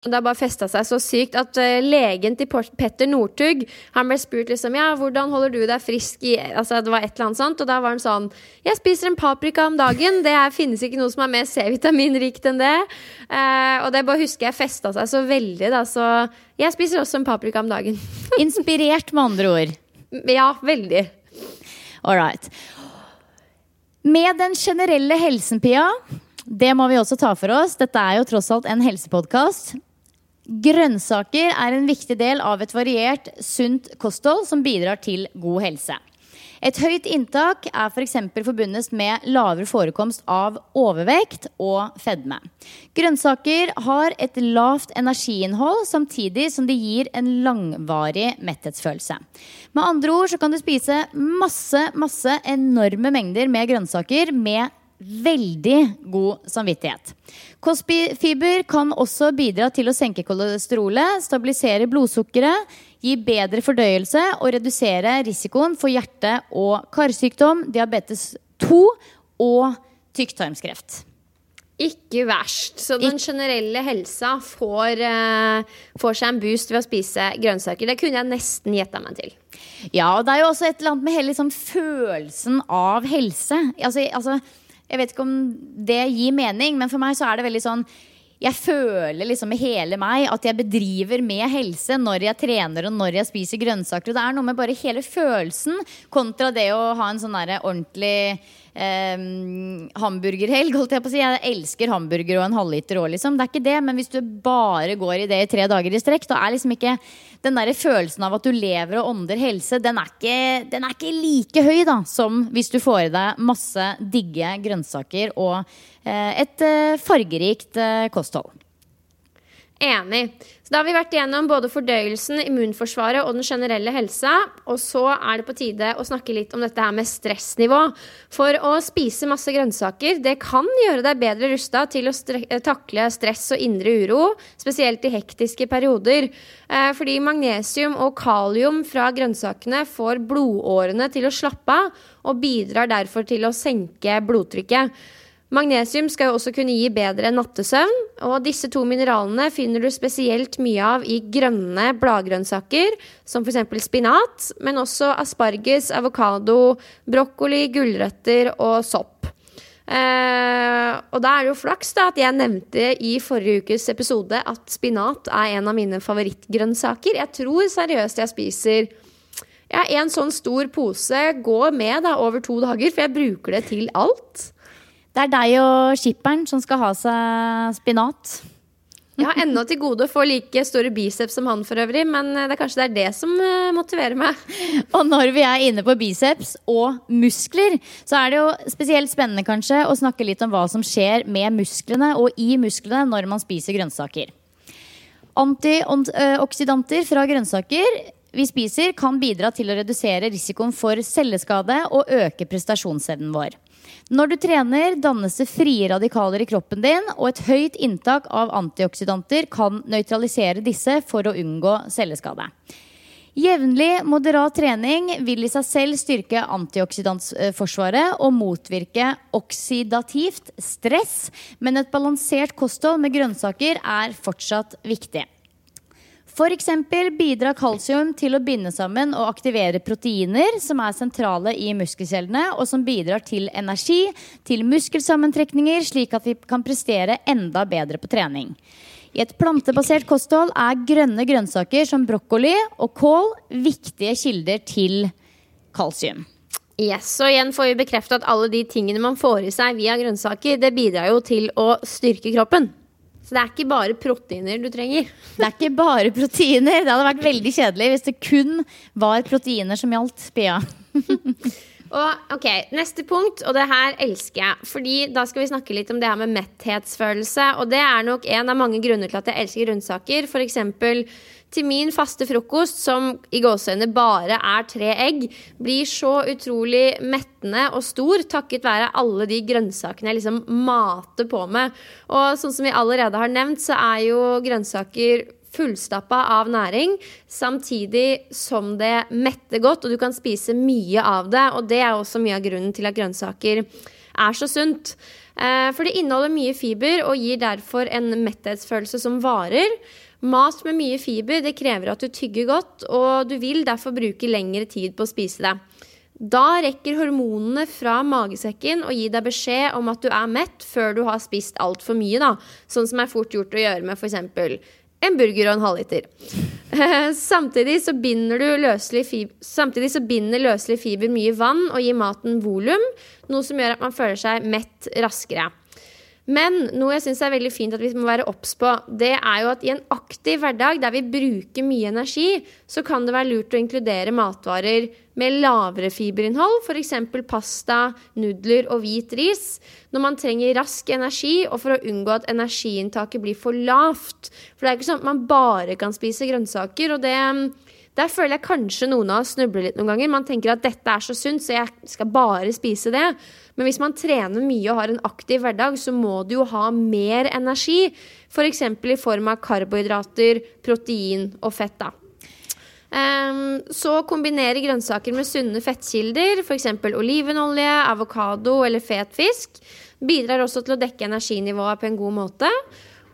Det har bare festa seg så sykt at eh, legen til Petter Northug Han ble spurt liksom Ja, hvordan holder du deg frisk i Altså, det var et eller annet sånt, og da var han sånn Jeg spiser en paprika om dagen. Det er, finnes ikke noe som er mer C-vitaminrikt enn det. Eh, og det bare husker jeg festa seg så veldig, da, så jeg spiser også en paprika om dagen. Inspirert, med andre ord. ja, veldig. All right. Med den generelle helsen, Pia, det må vi også ta for oss. Dette er jo tross alt en helsepodkast. Grønnsaker er en viktig del av et variert, sunt kosthold som bidrar til god helse. Et høyt inntak er f.eks. For forbundet med lavere forekomst av overvekt og fedme. Grønnsaker har et lavt energiinnhold, samtidig som de gir en langvarig metthetsfølelse. Med andre ord så kan du spise masse, masse enorme mengder med grønnsaker med veldig god samvittighet. Kostfiber kan også bidra til å senke kolesterolet, stabilisere blodsukkeret, gi bedre fordøyelse og redusere risikoen for hjerte- og karsykdom, diabetes 2 og tykktarmskreft. Ikke verst. Så den generelle helsa får, eh, får seg en boost ved å spise grønnsaker. Det kunne jeg nesten gjetta meg til. Ja, og det er jo også et eller annet med hele liksom, følelsen av helse. Altså, altså, jeg vet ikke om det gir mening, men for meg så er det veldig sånn jeg føler liksom med hele meg at jeg bedriver med helse når jeg trener og når jeg spiser grønnsaker. Og det er noe med bare hele følelsen kontra det å ha en sånn ordentlig eh, hamburgerhelg. Holdt jeg på å si. Jeg elsker hamburger og en halvliter òg, liksom. Det er ikke det, men hvis du bare går i det i tre dager i strekk, da er liksom ikke den der følelsen av at du lever og ånder helse, den er ikke, den er ikke like høy da som hvis du får i deg masse digge grønnsaker og eh, et eh, fargerikt eh, kosthold. Enig. Så da har vi vært igjennom både fordøyelsen, immunforsvaret og den generelle helsa. Og så er det på tide å snakke litt om dette her med stressnivå. For å spise masse grønnsaker, det kan gjøre deg bedre rusta til å stre takle stress og indre uro, spesielt i hektiske perioder. Eh, fordi magnesium og kalium fra grønnsakene får blodårene til å slappe av, og bidrar derfor til å senke blodtrykket. Magnesium skal jo også kunne gi bedre nattesøvn, og disse to mineralene finner du spesielt mye av i grønne bladgrønnsaker, som f.eks. spinat, men også asparges, avokado, brokkoli, gulrøtter og sopp. Eh, og da er det jo flaks da at jeg nevnte i forrige ukes episode at spinat er en av mine favorittgrønnsaker. Jeg tror seriøst jeg spiser ja, en sånn stor pose går med da over to dager, for jeg bruker det til alt. Det er deg og skipperen som skal ha seg spinat. Jeg har ennå til gode å få like store biceps som han for øvrig, men det er kanskje det er det som eh, motiverer meg. Og når vi er inne på biceps og muskler, så er det jo spesielt spennende kanskje å snakke litt om hva som skjer med musklene og i musklene når man spiser grønnsaker. Antioksidanter fra grønnsaker vi spiser, kan bidra til å redusere risikoen for celleskade og øke prestasjonsevnen vår. Når du trener, dannes det frie radikaler i kroppen din, og et høyt inntak av antioksidanter kan nøytralisere disse for å unngå celleskade. Jevnlig, moderat trening vil i seg selv styrke antioksidantforsvaret og motvirke oksidativt stress, men et balansert kosthold med grønnsaker er fortsatt viktig. F.eks. bidrar kalsium til å binde sammen og aktivere proteiner som er sentrale i muskelcellene, og som bidrar til energi, til muskelsammentrekninger, slik at vi kan prestere enda bedre på trening. I et plantebasert kosthold er grønne grønnsaker som brokkoli og kål viktige kilder til kalsium. Yes, og igjen får vi bekreftet at alle de tingene man får i seg via grønnsaker, det bidrar jo til å styrke kroppen. Så det er ikke bare proteiner du trenger. Det er ikke bare proteiner. Det hadde vært veldig kjedelig hvis det kun var proteiner som gjaldt, Pia. Og ok, Neste punkt, og det her elsker jeg. Fordi Da skal vi snakke litt om det her med metthetsfølelse. Og det er nok en av mange grunner til at jeg elsker grønnsaker. F.eks. til min faste frokost, som i gåseøyne bare er tre egg, blir så utrolig mettende og stor takket være alle de grønnsakene jeg liksom mater på med. Og sånn som vi allerede har nevnt, så er jo grønnsaker fullstappa av næring, samtidig som det metter godt, og du kan spise mye av det. Og det er også mye av grunnen til at grønnsaker er så sunt. Eh, for det inneholder mye fiber og gir derfor en metthetsfølelse som varer. Mat med mye fiber det krever at du tygger godt, og du vil derfor bruke lengre tid på å spise det. Da rekker hormonene fra magesekken å gi deg beskjed om at du er mett før du har spist altfor mye, da. Sånn som er fort gjort å gjøre med f.eks en burger og en halvliter. Samtidig så fiber, samtidig så binder løselig fiber mye vann og gir maten volum, noe som gjør at man føler seg mett raskere. Men noe jeg syns er veldig fint at vi må være obs på, det er jo at i en aktiv hverdag der vi bruker mye energi, så kan det være lurt å inkludere matvarer med lavere fiberinnhold, f.eks. pasta, nudler og hvit ris, når man trenger rask energi, og for å unngå at energiinntaket blir for lavt. For det er ikke sånn at man bare kan spise grønnsaker, og det der føler jeg kanskje noen av oss snubler litt noen ganger. Man tenker at dette er så sunt, så jeg skal bare spise det. Men hvis man trener mye og har en aktiv hverdag, så må du jo ha mer energi. F.eks. For i form av karbohydrater, protein og fett. da. Um, så kombinere grønnsaker med sunne fettkilder, f.eks. olivenolje, avokado eller fet fisk, bidrar også til å dekke energinivået på en god måte.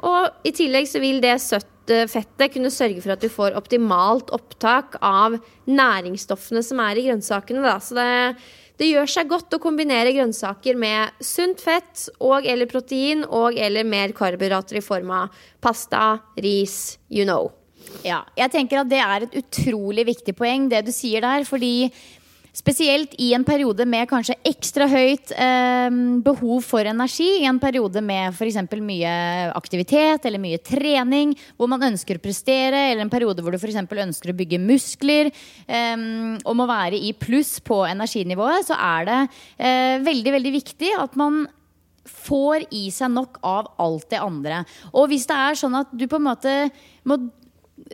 Og i tillegg så vil det søtt fettet kunne sørge for at du får optimalt opptak av næringsstoffene som er i grønnsakene. Da. Så det, det, gjør seg godt å kombinere grønnsaker med sunt fett og eller protein og eller mer karbohydrater i form av pasta, ris, you know. Ja, jeg tenker at det er et utrolig viktig poeng, det du sier der. Fordi Spesielt i en periode med kanskje ekstra høyt eh, behov for energi. I en periode med f.eks. mye aktivitet eller mye trening, hvor man ønsker å prestere, eller en periode hvor du f.eks. ønsker å bygge muskler, eh, og må være i pluss på energinivået, så er det eh, veldig, veldig viktig at man får i seg nok av alt det andre. Og hvis det er sånn at du på en måte må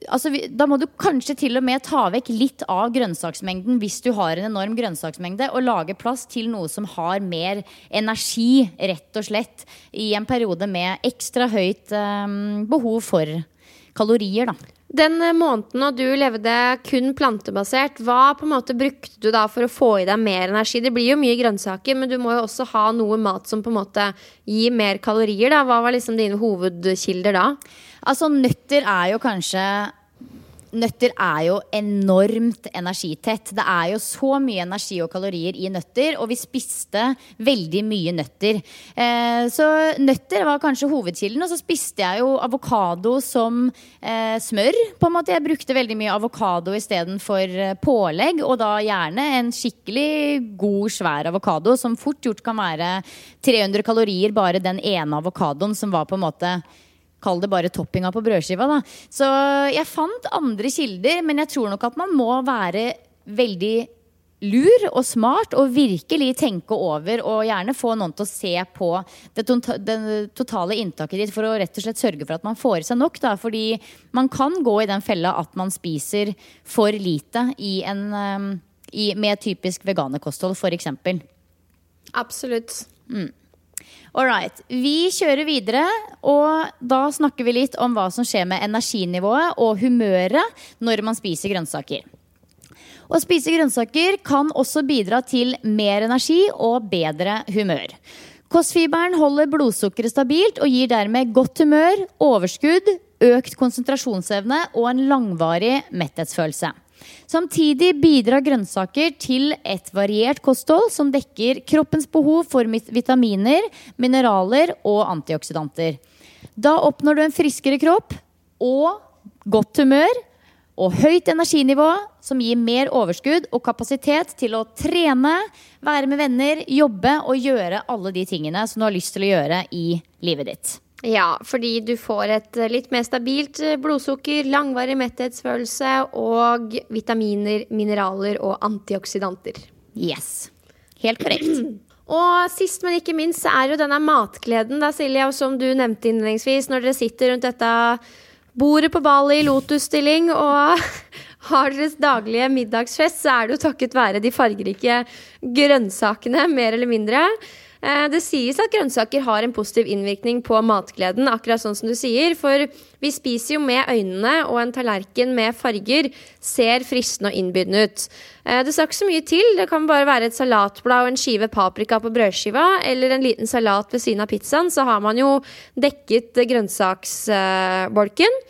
altså, Da må du kanskje til og med ta vekk litt av grønnsaksmengden hvis du har en enorm grønnsaksmengde, og lage plass til noe som har mer energi, rett og slett, i en periode med ekstra høyt um, behov for kalorier, da. Den eh, måneden du levde kun plantebasert, hva på en måte brukte du da for å få i deg mer energi? Det blir jo mye grønnsaker, men du må jo også ha noe mat som på en måte gir mer kalorier. da. Hva var liksom dine hovedkilder da? Altså, nøtter er jo kanskje Nøtter er jo enormt energitett. Det er jo så mye energi og kalorier i nøtter, og vi spiste veldig mye nøtter. Eh, så nøtter var kanskje hovedkilden, og så spiste jeg jo avokado som eh, smør. på en måte. Jeg brukte veldig mye avokado istedenfor eh, pålegg, og da gjerne en skikkelig god, svær avokado, som fort gjort kan være 300 kalorier bare den ene avokadoen, som var på en måte Kall det bare toppinga på brødskiva, da. Så jeg fant andre kilder, men jeg tror nok at man må være veldig lur og smart og virkelig tenke over og gjerne få noen til å se på det, to det totale inntaket ditt for å rett og slett sørge for at man får i seg nok. Da. Fordi man kan gå i den fella at man spiser for lite i en, um, i, med typisk veganerkosthold, f.eks. Absolutt. Mm. All right. Vi kjører videre, og da snakker vi litt om hva som skjer med energinivået og humøret når man spiser grønnsaker. Å spise grønnsaker kan også bidra til mer energi og bedre humør. Kostfiberen holder blodsukkeret stabilt og gir dermed godt humør, overskudd, økt konsentrasjonsevne og en langvarig metthetsfølelse. Samtidig bidrar grønnsaker til et variert kosthold som dekker kroppens behov for vitaminer, mineraler og antioksidanter. Da oppnår du en friskere kropp og godt humør og høyt energinivå som gir mer overskudd og kapasitet til å trene, være med venner, jobbe og gjøre alle de tingene som du har lyst til å gjøre i livet ditt. Ja, fordi du får et eh, litt mer stabilt eh, blodsukker, langvarig metthetsfølelse og vitaminer, mineraler og antioksidanter. Yes. Helt korrekt. Og sist, men ikke minst, så er jo denne matgleden, da, Silje, som du nevnte innledningsvis, når dere sitter rundt dette bordet på Bali i lotusstilling og har deres daglige middagsfest, så er det jo takket være de fargerike grønnsakene, mer eller mindre. Eh, det sies at grønnsaker har en positiv innvirkning på matgleden, akkurat sånn som du sier. For vi spiser jo med øynene, og en tallerken med farger ser fristende og innbydende ut. Eh, det skal ikke så mye til. Det kan bare være et salatblad og en skive paprika på brødskiva, eller en liten salat ved siden av pizzaen, så har man jo dekket grønnsaksbolken.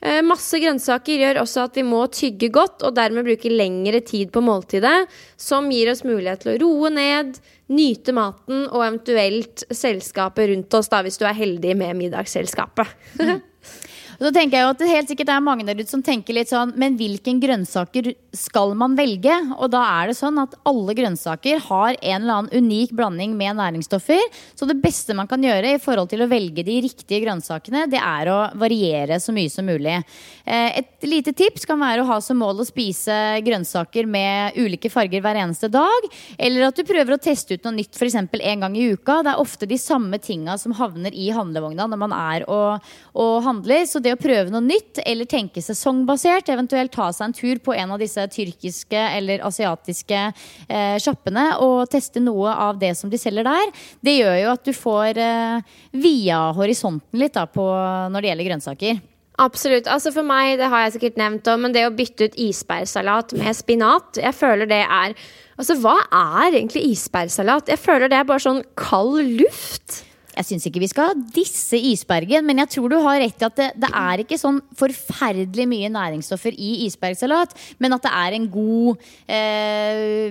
Eh, masse grønnsaker gjør også at vi må tygge godt og dermed bruke lengre tid på måltidet, som gir oss mulighet til å roe ned, nyte maten og eventuelt selskapet rundt oss, da, hvis du er heldig med middagsselskapet. mm. så tenker jeg jo at det helt sikkert er mange der ute som tenker litt sånn Men hvilken grønnsaker skal man velge? Og da er det sånn at alle grønnsaker har en eller annen unik blanding med næringsstoffer. Så det beste man kan gjøre i forhold til å velge de riktige grønnsakene, det er å variere så mye som mulig. Eh, et lite tips kan være å ha som mål å spise grønnsaker med ulike farger hver eneste dag. Eller at du prøver å teste ut noe nytt f.eks. en gang i uka. Det er ofte de samme tinga som havner i handlevogna når man er og, og handler. Så det å prøve noe nytt eller tenke sesongbasert, eventuelt ta seg en tur på en av disse tyrkiske eller asiatiske eh, sjappene og teste noe av det som de selger der, det gjør jo at du får eh, via horisonten litt da, på, når det gjelder grønnsaker. Absolutt. altså For meg, det har jeg sikkert nevnt òg, men det å bytte ut isbærsalat med spinat, jeg føler det er Altså, hva er egentlig isbærsalat? Jeg føler det er bare sånn kald luft. Jeg syns ikke vi skal disse isbergen, men jeg tror du har rett i at det, det, er ikke sånn forferdelig mye næringsstoffer i isbergsalat, men at det er en god eh,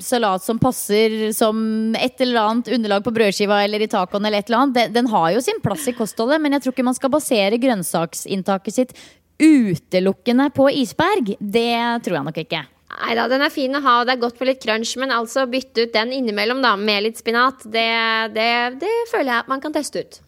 salat som passer som et eller annet underlag på brødskiva eller i tacoen eller et eller annet. Den, den har jo sin plass i kostholdet, men jeg tror ikke man skal basere grønnsaksinntaket sitt utelukkende på isberg. Det tror jeg nok ikke. Nei da, den er fin å ha, og det er godt for litt crunch, men altså bytte ut den innimellom da, med litt spinat, det, det, det føler jeg at man kan teste ut.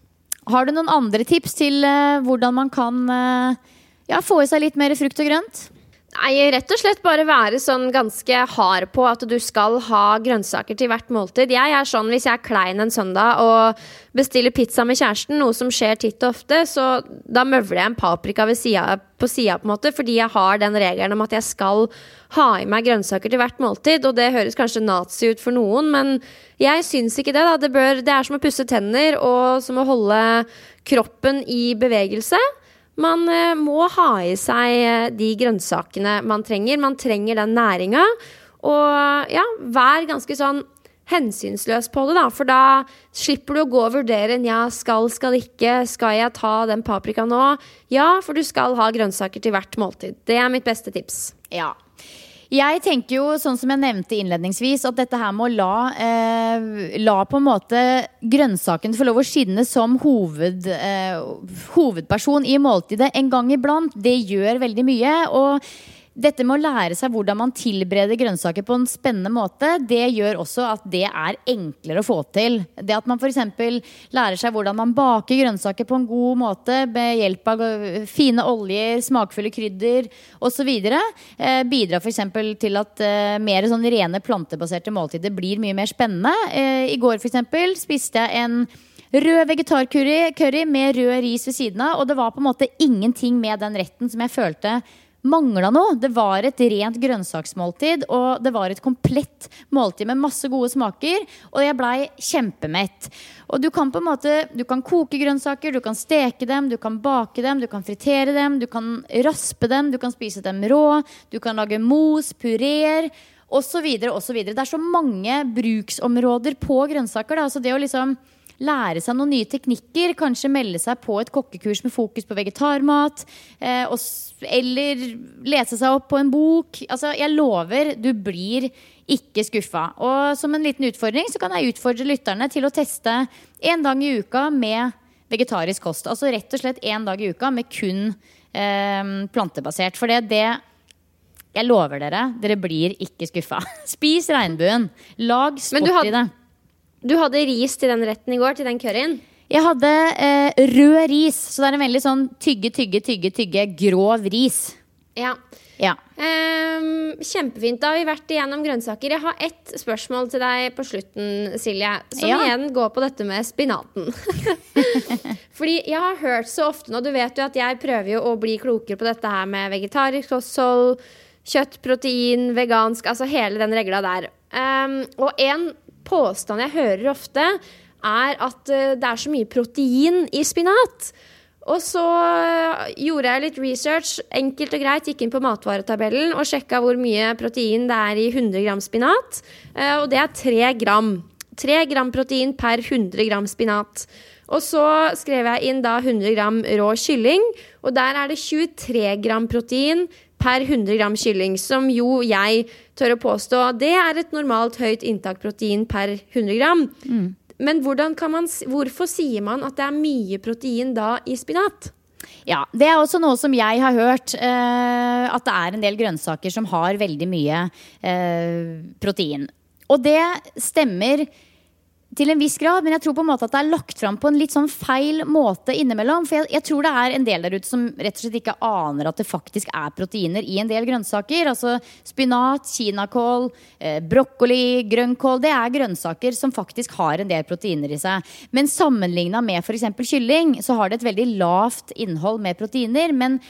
Har du noen andre tips til uh, hvordan man kan uh, ja, få i seg litt mer frukt og grønt? Nei, rett og slett bare være sånn ganske hard på at du skal ha grønnsaker til hvert måltid. Jeg er sånn hvis jeg er klein en søndag og bestiller pizza med kjæresten, noe som skjer titt og ofte, så da møvler jeg en paprika siden, på sida, på en måte, fordi jeg har den regelen om at jeg skal ha i meg grønnsaker til hvert måltid. Og det høres kanskje nazi ut for noen, men jeg syns ikke det. da. Det, bør, det er som å pusse tenner og som å holde kroppen i bevegelse. Man eh, må ha i seg eh, de grønnsakene man trenger. Man trenger den næringa. Og ja, vær ganske sånn hensynsløs på det, da. For da slipper du å gå og vurdere en ja, skal, skal ikke. Skal jeg ta den paprikaen nå? Ja, for du skal ha grønnsaker til hvert måltid. Det er mitt beste tips. Ja. Jeg tenker jo, sånn som jeg nevnte innledningsvis, at dette her må la, eh, la på en måte grønnsaken få lov å skinne som hoved, eh, hovedperson i måltidet en gang iblant. Det gjør veldig mye. Og dette med å lære seg hvordan man tilbereder grønnsaker på en spennende måte, det gjør også at det er enklere å få til. Det at man f.eks. lærer seg hvordan man baker grønnsaker på en god måte med hjelp av fine oljer, smakfulle krydder osv., eh, bidrar f.eks. til at eh, mer sånn rene plantebaserte måltider blir mye mer spennende. Eh, I går f.eks. spiste jeg en Rød vegetarcurry med rød ris ved siden av. Og det var på en måte ingenting med den retten som jeg følte mangla noe. Det var et rent grønnsaksmåltid, og det var et komplett måltid med masse gode smaker. Og jeg blei kjempemett. Og du kan på en måte Du kan koke grønnsaker, du kan steke dem, du kan bake dem, du kan fritere dem, du kan raspe dem, du kan spise dem rå, du kan lage mos, pureer osv. osv. Det er så mange bruksområder på grønnsaker. Da. Så det å liksom lære seg noen nye teknikker. Kanskje melde seg på et kokkekurs med fokus på vegetarmat. Eh, og, eller lese seg opp på en bok. Altså, jeg lover, du blir ikke skuffa. Og som en liten utfordring så kan jeg utfordre lytterne til å teste en dag i uka med vegetarisk kost. Altså rett og slett en dag i uka med kun eh, plantebasert. For det, det jeg lover dere, dere blir ikke skuffa. Spis regnbuen. Lag sport i det. Du hadde ris til den retten i går, til den curryen? Jeg hadde eh, rød ris, så det er en veldig sånn tygge, tygge, tygge, tygge grov ris. Ja. Ja. Um, kjempefint. Da har vi vært igjennom grønnsaker. Jeg har ett spørsmål til deg på slutten, Silje. Som Ja. igjen går på dette med spinaten. Fordi jeg har hørt så ofte nå, du vet jo at jeg prøver jo å bli klokere på dette her med vegetarisk kosthold, kjøtt, protein, vegansk, altså hele den regla der. Um, og en påstand jeg hører ofte, er at eh, det er så mye protein i spinat. Og så øh, gjorde jeg litt research, enkelt og greit, gikk inn på matvaretabellen og sjekka hvor mye protein det er i 100 gram spinat. Eh, Og det er 3 gram. 3 gram protein per 100 gram spinat. Og så skrev jeg inn da 100 gram rå kylling, og der er det 23 gram protein per 100 gram kylling, som jo jeg tør å påstå det er et normalt høyt inntak protein per 100 gram. Men hvordan kan man, hvorfor sier man at det er mye protein da i spinat? Ja, Det er også noe som jeg har hørt. eh, at det er en del grønnsaker som har veldig mye eh, protein. Og det stemmer til en viss grad, men jeg tror på en måte at det er lagt fram på en litt sånn feil måte innimellom. For jeg, jeg tror det er en del der ute som rett og slett ikke aner at det faktisk er proteiner i en del grønnsaker. Altså spinat, kinakål, eh, brokkoli, grønnkål. Det er grønnsaker som faktisk har en del proteiner i seg. Men sammenligna med f.eks. kylling, så har det et veldig lavt innhold med proteiner. men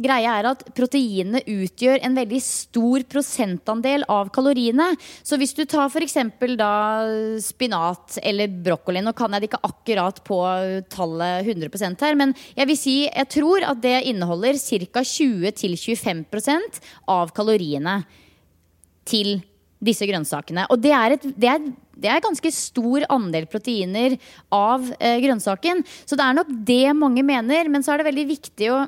Greia er at proteinene utgjør en veldig stor prosentandel av kaloriene. Så hvis du tar f.eks. da spinat eller brokkoli Nå kan jeg det ikke akkurat på tallet 100% her, men jeg vil si jeg tror at det inneholder ca. 20-25% av kaloriene til disse grønnsakene. Og det er, et, det er, det er ganske stor andel proteiner av eh, grønnsaken. Så det er nok det mange mener, men så er det veldig viktig å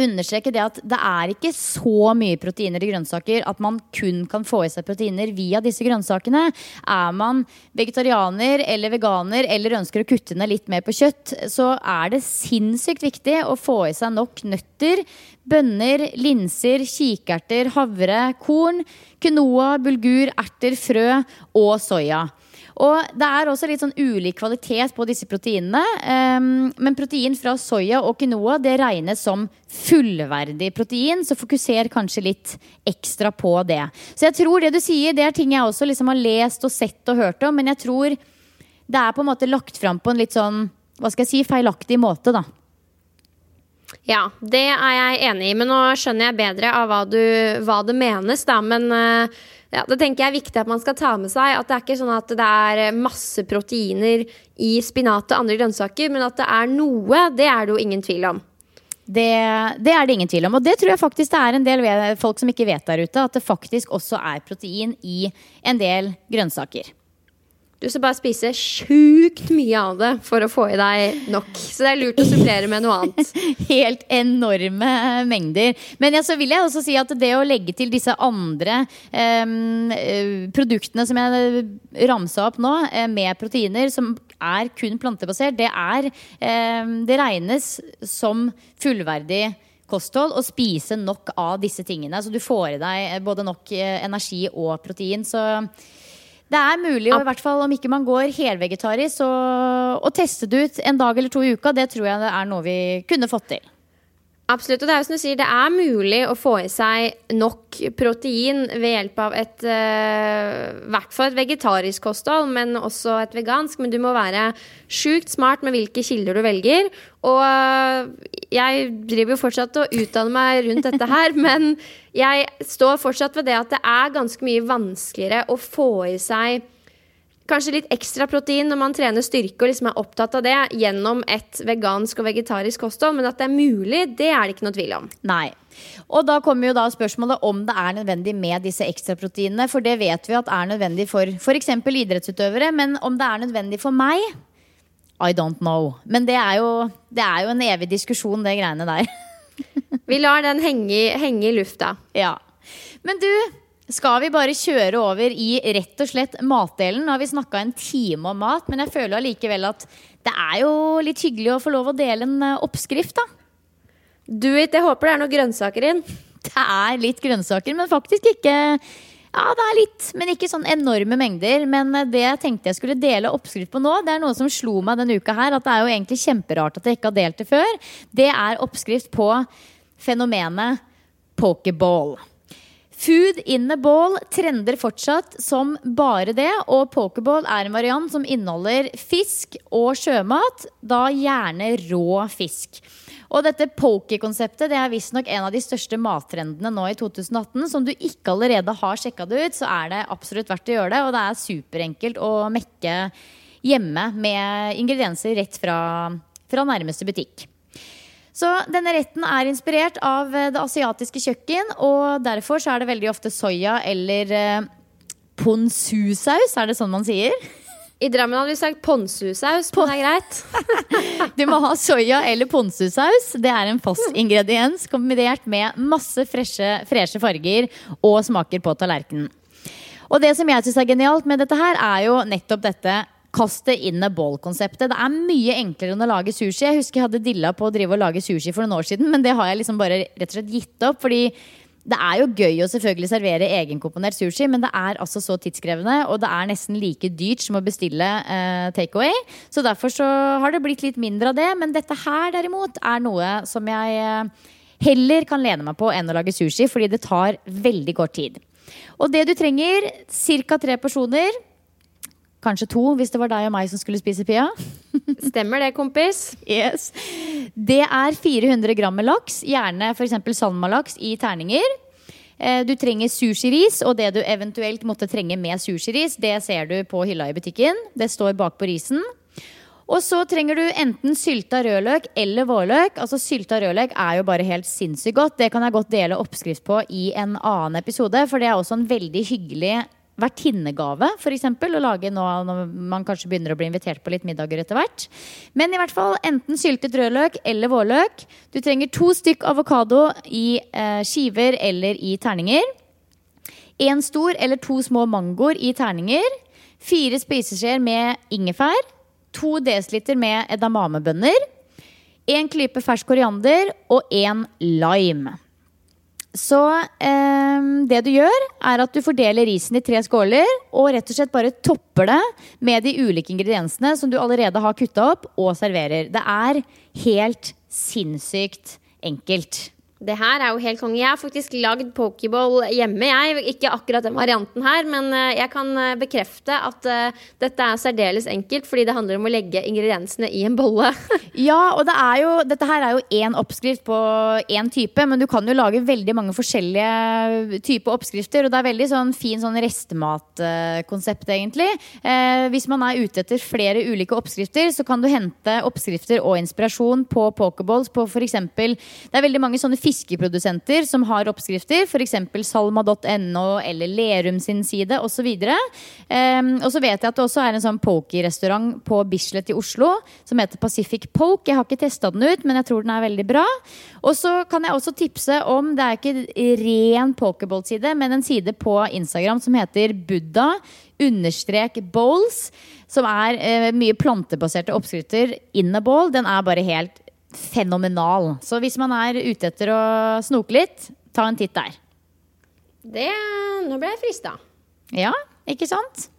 understreke det at det er ikke så mye proteiner i grønnsaker at man kun kan få i seg proteiner via disse grønnsakene. Er man vegetarianer eller veganer eller ønsker å kutte ned litt mer på kjøtt, så er det sinnssykt viktig å få i seg nok nøtter, bønner, linser, kikerter, havre, korn, quinoa, bulgur, erter, frø og soya. Og det er også litt sånn ulik kvalitet på disse proteinene. Um, men protein fra soya og quinoa det regnes som fullverdig protein, så fokuser kanskje litt ekstra på det. Så jeg tror det du sier, det er ting jeg også liksom har lest og sett og hørt om, men jeg tror det er på en måte lagt fram på en litt sånn hva skal jeg si, feilaktig måte, da. Ja, det er jeg enig i, men nå skjønner jeg bedre av hva, du, hva det menes, da. Men eh, ja, det tenker jeg er viktig at man skal ta med seg. At det er ikke sånn at det er masse proteiner i spinat og andre grønnsaker, men at det er noe, det er det jo ingen tvil om. Det, det er det ingen tvil om. Og det tror jeg faktisk det er en del folk som ikke vet der ute. At det faktisk også er protein i en del grønnsaker. Du skal bare spise sjukt mye av det for å få i deg nok. Så det er lurt å supplere med noe annet. Helt enorme mengder. Men ja, så vil jeg også si at det å legge til disse andre eh, produktene som jeg ramsa opp nå, eh, med proteiner, som er kun plantebasert, det er eh, Det regnes som fullverdig kosthold å spise nok av disse tingene. Så du får i deg både nok eh, energi og protein. Så det er mulig, og i hvert fall om ikke man går helvegetarisk, så å teste det ut en dag eller to i uka, det tror jeg det er noe vi kunne fått til. Absolutt. Og det er jo som du sier, det er mulig å få i seg nok protein ved hjelp av et I I hvert fall et vegetarisk kosthold, men også et vegansk. Men du må være sjukt smart med hvilke kilder du velger. Og eh, jeg driver jo fortsatt og utdanner meg rundt dette her, men jeg står fortsatt ved det at det er ganske mye vanskeligere å få i seg kanskje litt ekstra protein når man trener styrke og liksom er opptatt av det gjennom et vegansk og vegetarisk kosthold, men at det er mulig, det er det ikke noe tvil om. Nei. Og da kommer jo da spørsmålet om det er nødvendig med disse ekstraproteinene. For det vet vi at er nødvendig for f.eks. idrettsutøvere. Men om det er nødvendig for meg I don't know. Men det er jo, det er jo en evig diskusjon, det greiene der. Vi lar den henge, henge i lufta. Ja. Men du, skal vi bare kjøre over i rett og slett matdelen? Nå har vi snakka en time om mat, men jeg føler allikevel at det er jo litt hyggelig å få lov å dele en eh, oppskrift, da. Do it. Jeg håper det er noen grønnsaker inn. Det er litt grønnsaker, men faktisk ikke Ja, det er litt, men ikke sånn enorme mengder. Men eh, det jeg tenkte jeg skulle dele oppskrift på nå, det er noe som slo meg denne uka her. At det er jo egentlig kjemperart at jeg ikke har delt det før. Det er oppskrift på fenomenet pokeball. Food in a ball trender fortsatt som bare det, og pokeball er en variant som inneholder fisk og sjømat, da gjerne rå fisk. Og dette poke-konseptet det er visstnok en av de største mattrendene nå i 2018. Som du ikke allerede har sjekka det ut, så er det absolutt verdt å gjøre det. Og det er superenkelt å mekke hjemme med ingredienser rett fra, fra nærmeste butikk. Så denne retten er inspirert av eh, det asiatiske kjøkken, og derfor så er det veldig ofte soya eller eh, ponzu-saus. Er det sånn man sier? I Drammen hadde vi sagt ponzu-saus, men det er greit. Du må ha soya eller ponzu-saus. Det er en fast ingrediens kombinert med masse freshe, freshe farger og smaker på tallerkenen. Og det som jeg syns er genialt med dette her, er jo nettopp dette Kast det inn a ball-konseptet. Det er mye enklere enn å lage sushi. Jeg husker jeg hadde dilla på å drive og lage sushi for noen år siden, men det har jeg liksom bare rett og slett gitt opp. fordi det er jo gøy å selvfølgelig servere egenkomponert sushi, men det er altså så tidskrevende, og det er nesten like dyrt som å bestille eh, takeaway. Så derfor så har det blitt litt mindre av det. Men dette her derimot er noe som jeg eh, heller kan lene meg på enn å lage sushi, fordi det tar veldig kort tid. Og det du trenger, ca. tre porsjoner. Kanskje to, hvis det var deg og meg som skulle spise Pia. Stemmer det, kompis? Yes. Det er 400 gram med laks, gjerne f.eks. salmalaks i terninger. Eh, Du trenger sushiris, og det du eventuelt måtte trenge med sushiris, det ser du på hylla i butikken. Det står bak på risen. Og så trenger du enten sylta rødløk eller vårløk. Altså Sylta rødløk er jo bare helt sinnssykt godt. Det kan jeg godt dele oppskrift på i en annen episode, for det er også en veldig hyggelig vertinnegave, f.eks. Å lage nå når man kanskje begynner å bli invitert på litt middager etter hvert. Men i hvert fall enten syltet rødløk eller vårløk. Du trenger to stykk avokado i eh, skiver eller i terninger. En stor eller to små mangoer i terninger. Fire spiseskjeer med ingefær. To desiliter med edamamebønner. En klype fersk koriander og en lime. Så eh, det du gjør, er at du fordeler risen i tre skåler og rett og slett bare topper det med de ulike ingrediensene som du allerede har kutta opp, og serverer. Det er helt sinnssykt enkelt. Det her er jo helt konge. Jeg har faktisk lagd pokeball hjemme. Jeg, ikke akkurat den varianten her, men eh, jeg kan eh, bekrefte at eh, dette er særdeles enkelt, fordi det handler om å legge ingrediensene i en bolle. Ja, og det er jo, dette her er jo én oppskrift på én type, men du kan jo lage veldig mange forskjellige typer oppskrifter. Og det er veldig sånn fin sånn restematkonsept, egentlig. Eh, hvis man er ute etter flere ulike oppskrifter, så kan du hente oppskrifter og inspirasjon på pokerballs på f.eks. Det er veldig mange sånne fiskeprodusenter som har oppskrifter, f.eks. salma.no eller Lerum sin side osv. Um, og så vet jeg at det også er en sånn pokerrestaurant på Bislett i Oslo som heter Pacific Poke. Jeg har ikke testa den ut, men jeg tror den er veldig bra. Og så kan jeg også tipse om, det er ikke ren pokerbolt-side, men en side på Instagram som heter Buddha understrek bowls, som er eh, mye plantebaserte oppskrifter in a bowl. Den er bare helt fenomenal. Så hvis man er ute etter å snoke litt, ta en titt der. Det, nå ble jeg frista. Ja, ikke sant?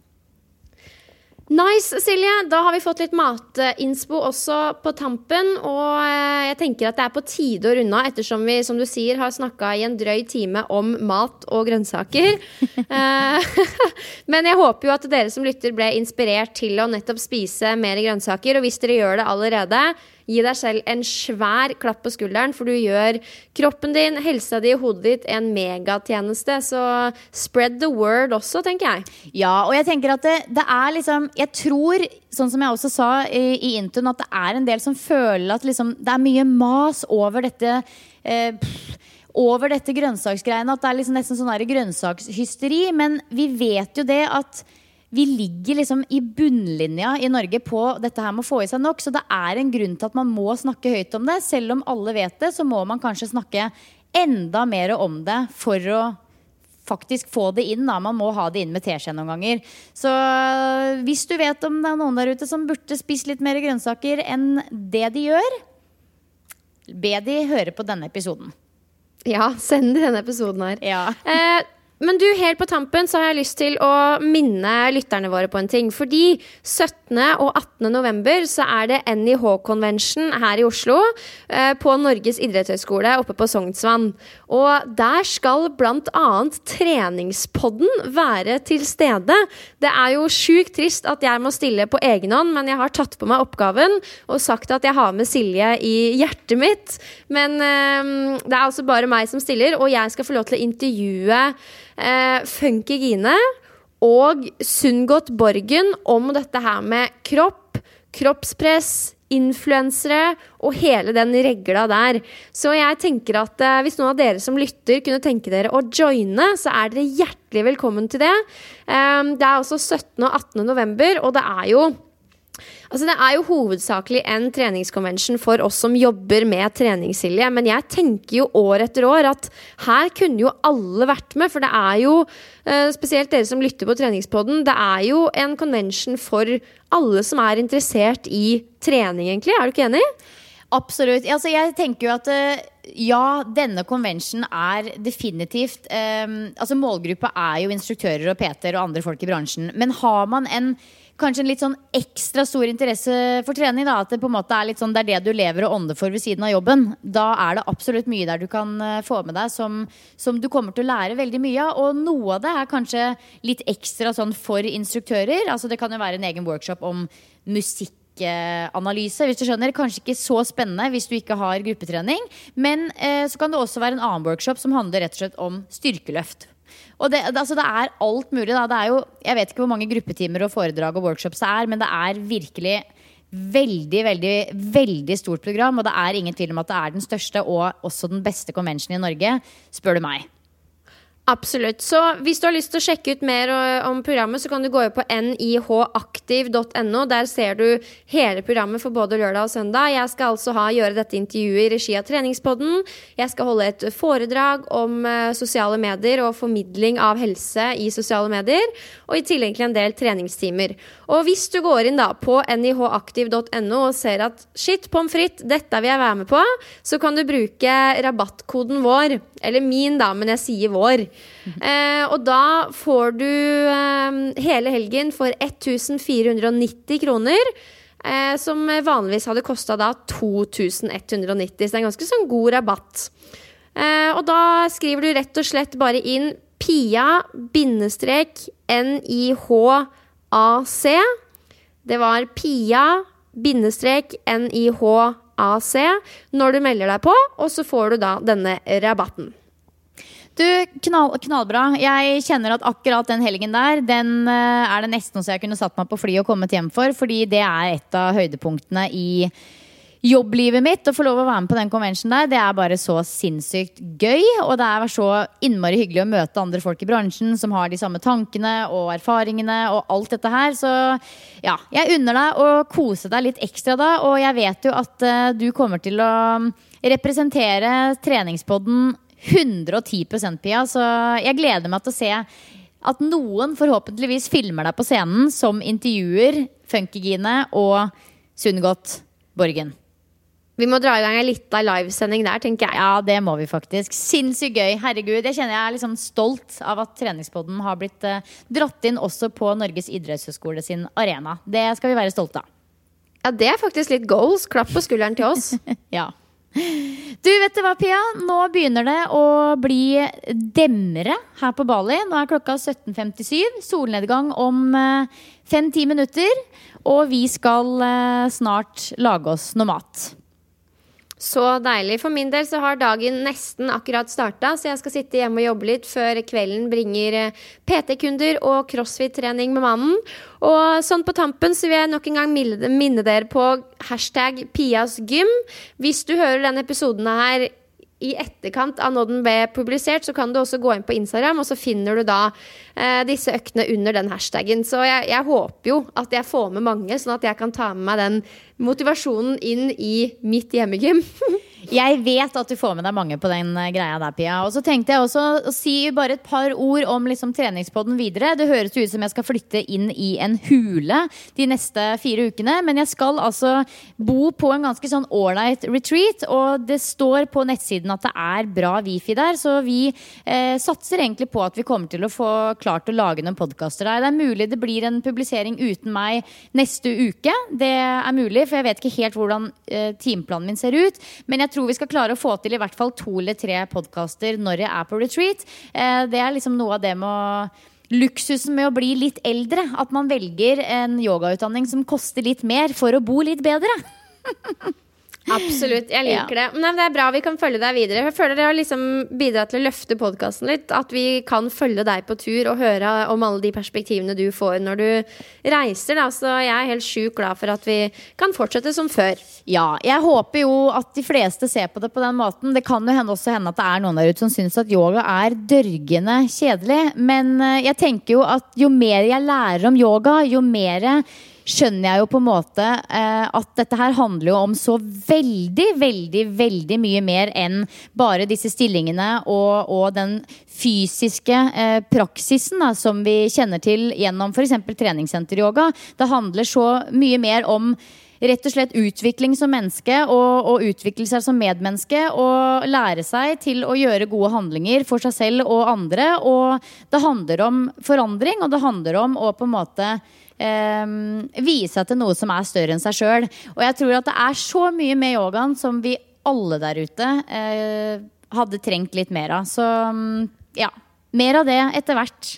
Nice, Silje. Da har vi fått litt matinspo også på tampen. Og eh, jeg tenker at det er på tide å runde av, ettersom vi som du sier, har snakka i en drøy time om mat og grønnsaker. Eh, Men jeg håper jo at dere som lytter ble inspirert til å nettopp spise mer grønnsaker. Og hvis dere gjør det allerede, gi deg selv en svær klapp på skulderen, for du gjør kroppen din, helsa di hodet ditt en megatjeneste. Så spread the word også, tenker jeg. Ja, og jeg tenker at det, det er liksom Jeg tror, sånn som jeg også sa i, i introen, at det er en del som føler at liksom, det er mye mas over dette eh, over dette grønnsaksgreiene. At det er liksom nesten sånn grønnsakshysteri. Men vi vet jo det at vi ligger liksom i bunnlinja i Norge på dette her med å få i seg nok. Så det er en grunn til at man må snakke høyt om det. Selv om alle vet det, så må man kanskje snakke enda mer om det for å faktisk få det inn. Da. Man må ha det inn med teskje noen ganger. Så hvis du vet om det er noen der ute som burde spist litt mer grønnsaker enn det de gjør, be de høre på denne episoden. Ja, send denne episoden her. Ja. Eh, Men du, helt på tampen så har jeg lyst til å minne lytterne våre på en ting. Fordi 17. og 18. november så er det NIH-convention her i Oslo. Eh, på Norges idrettshøgskole oppe på Sognsvann. Og der skal bl.a. treningspodden være til stede. Det er jo sjukt trist at jeg må stille på egen hånd, men jeg har tatt på meg oppgaven og sagt at jeg har med Silje i hjertet mitt. Men eh, det er altså bare meg som stiller, og jeg skal få lov til å intervjue eh, Funky Gine og Sundgodt Borgen om dette her med kropp, kroppspress, influensere og hele den regla der. Så jeg tenker at eh, hvis noen av dere som lytter kunne tenke dere å joine, så er dere hjertelig velkommen til det. Eh, det er også 17. og 18. november, og det er jo Altså Det er jo hovedsakelig en treningskonvensjon for oss som jobber med treningssilje, men jeg tenker jo år etter år at her kunne jo alle vært med. For det er jo, eh, spesielt dere som lytter på treningspodden, det er jo en convention for alle som er interessert i trening, egentlig. Er du ikke enig? Absolutt. Altså, jeg tenker jo at uh, ja, denne konvensjonen er definitivt um, Altså Målgruppa er jo instruktører og PT-er og andre folk i bransjen. Men har man en kanskje en litt sånn ekstra stor interesse for trening. Da, at det på en måte er litt sånn, det er det du lever og ånder for ved siden av jobben. Da er det absolutt mye der du kan uh, få med deg som, som, du kommer til å lære veldig mye av. Og noe av det er kanskje litt ekstra sånn for instruktører. Altså Det kan jo være en egen workshop om musikkanalyse, hvis du skjønner. Kanskje ikke så spennende hvis du ikke har gruppetrening. Men eh, så kan det også være en annen workshop som handler rett og slett om styrkeløft. Og det, altså det, er alt mulig. Da. Det er jo, jeg vet ikke hvor mange gruppetimer og foredrag og workshops det er, men det er virkelig veldig, veldig, veldig stort program. Og det er ingen tvil om at det er den største og også den beste conventionen i Norge, spør du meg. Absolutt. Så hvis du har lyst til å sjekke ut mer om programmet, så kan du gå på nihaktiv.no. Der ser du hele programmet for både lørdag og søndag. Jeg skal altså ha, gjøre dette intervjuet i regi av Treningspodden. Jeg skal holde et foredrag om uh, sosiale medier og formidling av helse i sosiale medier. Og i tillegg til en del treningstimer. Og hvis du går inn da på nihaktiv.no og ser at shit, pommes frites, dette vil jeg være med på, så kan du bruke rabattkoden vår. Eller min, da, men jeg sier vår. Eh, og da får du eh, hele helgen for 1490 kroner. Eh, som vanligvis hadde kosta da 2190, så det er en ganske sånn god rabatt. Eh, og da skriver du rett og slett bare inn Pia-NIHAC. Det var Pia bindestrek NIHAC når du melder deg på, og så får du da denne rabatten. Du, knall, knallbra. Jeg kjenner at akkurat den helgen der, den uh, er det nesten så jeg kunne satt meg på fly og kommet hjem for. Fordi det er et av høydepunktene i jobblivet mitt. Å få lov å være med på den konvensjonen der, det er bare så sinnssykt gøy. Og det er så innmari hyggelig å møte andre folk i bransjen som har de samme tankene og erfaringene og alt dette her. Så ja, jeg unner deg å kose deg litt ekstra da. Og jeg vet jo at uh, du kommer til å representere treningspodden 110% Pia. Så jeg gleder meg til å se at noen forhåpentligvis filmer deg på scenen som intervjuer Funkygine og Sundgodt Borgen. Vi må dra i gang en lita livesending der, tenker jeg. Ja, det må vi faktisk. Sinnssykt gøy. Herregud. Jeg kjenner jeg er liksom stolt av at treningspodden har blitt eh, dratt inn også på Norges idrettshøgskole sin arena. Det skal vi være stolte av. Ja, det er faktisk litt goals. Klapp på skulderen til oss. ja. Du, vet du hva, Pia? Nå begynner det å bli demmere her på Bali. Nå er klokka 17.57. Solnedgang om eh, fem-ti minutter. Og vi skal eh, snart lage oss noe mat. Så deilig. For min del så har dagen nesten akkurat starta, så jeg skal sitte hjemme og jobbe litt før kvelden bringer eh, PT-kunder og crossfit-trening med mannen. Og sånn på tampen så vil jeg nok en gang minne dere på hashtag Pias gym. Hvis du hører denne episoden her i etterkant av når den ble publisert, så kan du også gå inn på Instagram, og så finner du da eh, disse øktene under den hashtagen. Så jeg, jeg, håper jo at jeg får med mange, sånn at jeg kan ta med meg den motivasjonen inn i mitt hjemmegym. Jeg vet at du får med deg mange på den eh, greia der, Pia. Og så tenkte jeg også å si bare et par ord om liksom, treningspodden videre. Det høres ut som jeg skal flytte inn i en hule de neste fire ukene. Men jeg skal altså bo på en ganske sånn ålreit retreat. Og det står på nettsiden at det er bra wifi der, så vi eh, satser egentlig på at vi kommer til å få klart å lage noen podkaster der. Det er mulig det blir en publisering uten meg neste uke. Det er mulig, for jeg vet ikke helt hvordan eh, timeplanen min ser ut. Men jeg tror vi skal klare å få til i hvert fall to eller tre podkaster når jeg er på retreat. Eh, det er liksom noe av det med å Luksusen med å bli litt eldre. At man velger en yogautdanning som koster litt mer for å bo litt bedre. Absolutt. Jeg liker ja. det. Men det er bra vi kan følge deg videre. Jeg føler det har liksom bidratt til å løfte podkasten litt. At vi kan følge deg på tur og høre om alle de perspektivene du får når du reiser. Da. Så jeg er helt sjukt glad for at vi kan fortsette som før. Ja, jeg håper jo at de fleste ser på det på den måten. Det kan jo hende også hende at det er noen der ute som syns at yoga er dørgende kjedelig. Men eh, jeg tenker jo at jo mer jeg lærer om yoga, jo mer skjønner jeg jo på en måte eh, at dette her handler jo om så veldig, veldig, veldig mye mer enn bare disse stillingene og, og den fysiske eh, praksisen da, som vi kjenner til gjennom f.eks. treningssenteryoga. Det handler så mye mer om rett og slett utvikling som menneske og, og, utvikle seg som medmenneske. Og lære seg til å gjøre gode handlinger for seg selv og andre. Og det handler om forandring, og det handler om å på en måte eh, vise til noe som er større enn seg sjøl. Og jeg tror at det er så mye med yogaen som vi alle der ute eh, hadde trengt litt mer av. Så mm, ja, mer av det etter hvert.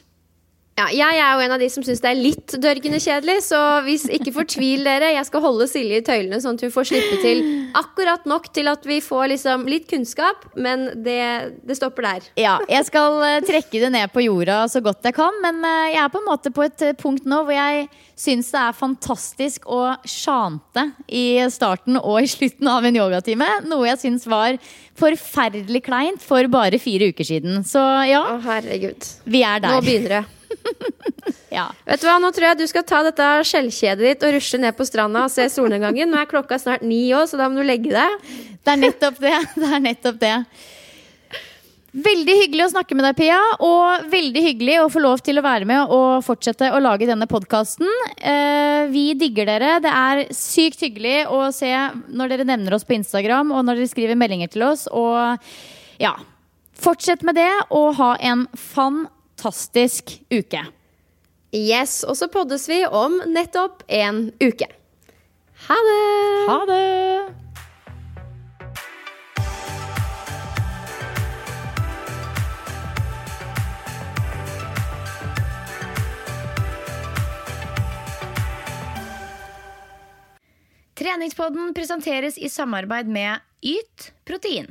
Ja, jeg er jo en av de som syns det er litt dørgende kjedelig, så hvis ikke fortvil dere. Jeg skal holde Silje i tøylene, sånn at hun får slippe til akkurat nok til at vi får liksom litt kunnskap, men det, det, stopper der. Ja, jeg skal uh, trekke det ned på jorda så godt jeg kan, men uh, jeg er på en måte på et uh, punkt nå hvor jeg syns det er fantastisk å sjante i starten og i slutten av en yogatime. Noe jeg syns var forferdelig kleint for bare fire uker siden. Så ja, Å, herregud. vi er der. Nå begynner det. Ja. Vet du hva, Nå tror jeg du skal ta dette skjellkjedet ditt og rushe ned på stranda og se solnedgangen. Nå er klokka snart ni òg, så da må du legge deg. Det er nettopp det. Det er nettopp det. Veldig hyggelig å snakke med deg, Pia. Og veldig hyggelig å få lov til å være med og fortsette å lage denne podkasten. Eh, vi digger dere. Det er sykt hyggelig å se når dere nevner oss på Instagram, og når dere skriver meldinger til oss. Og ja, fortsett med det, og ha en fantastisk fantastisk uke. Yes, og så poddes vi om nettopp en uke. Ha det! Ha det! Treningspodden presenteres i samarbeid med Yt protein.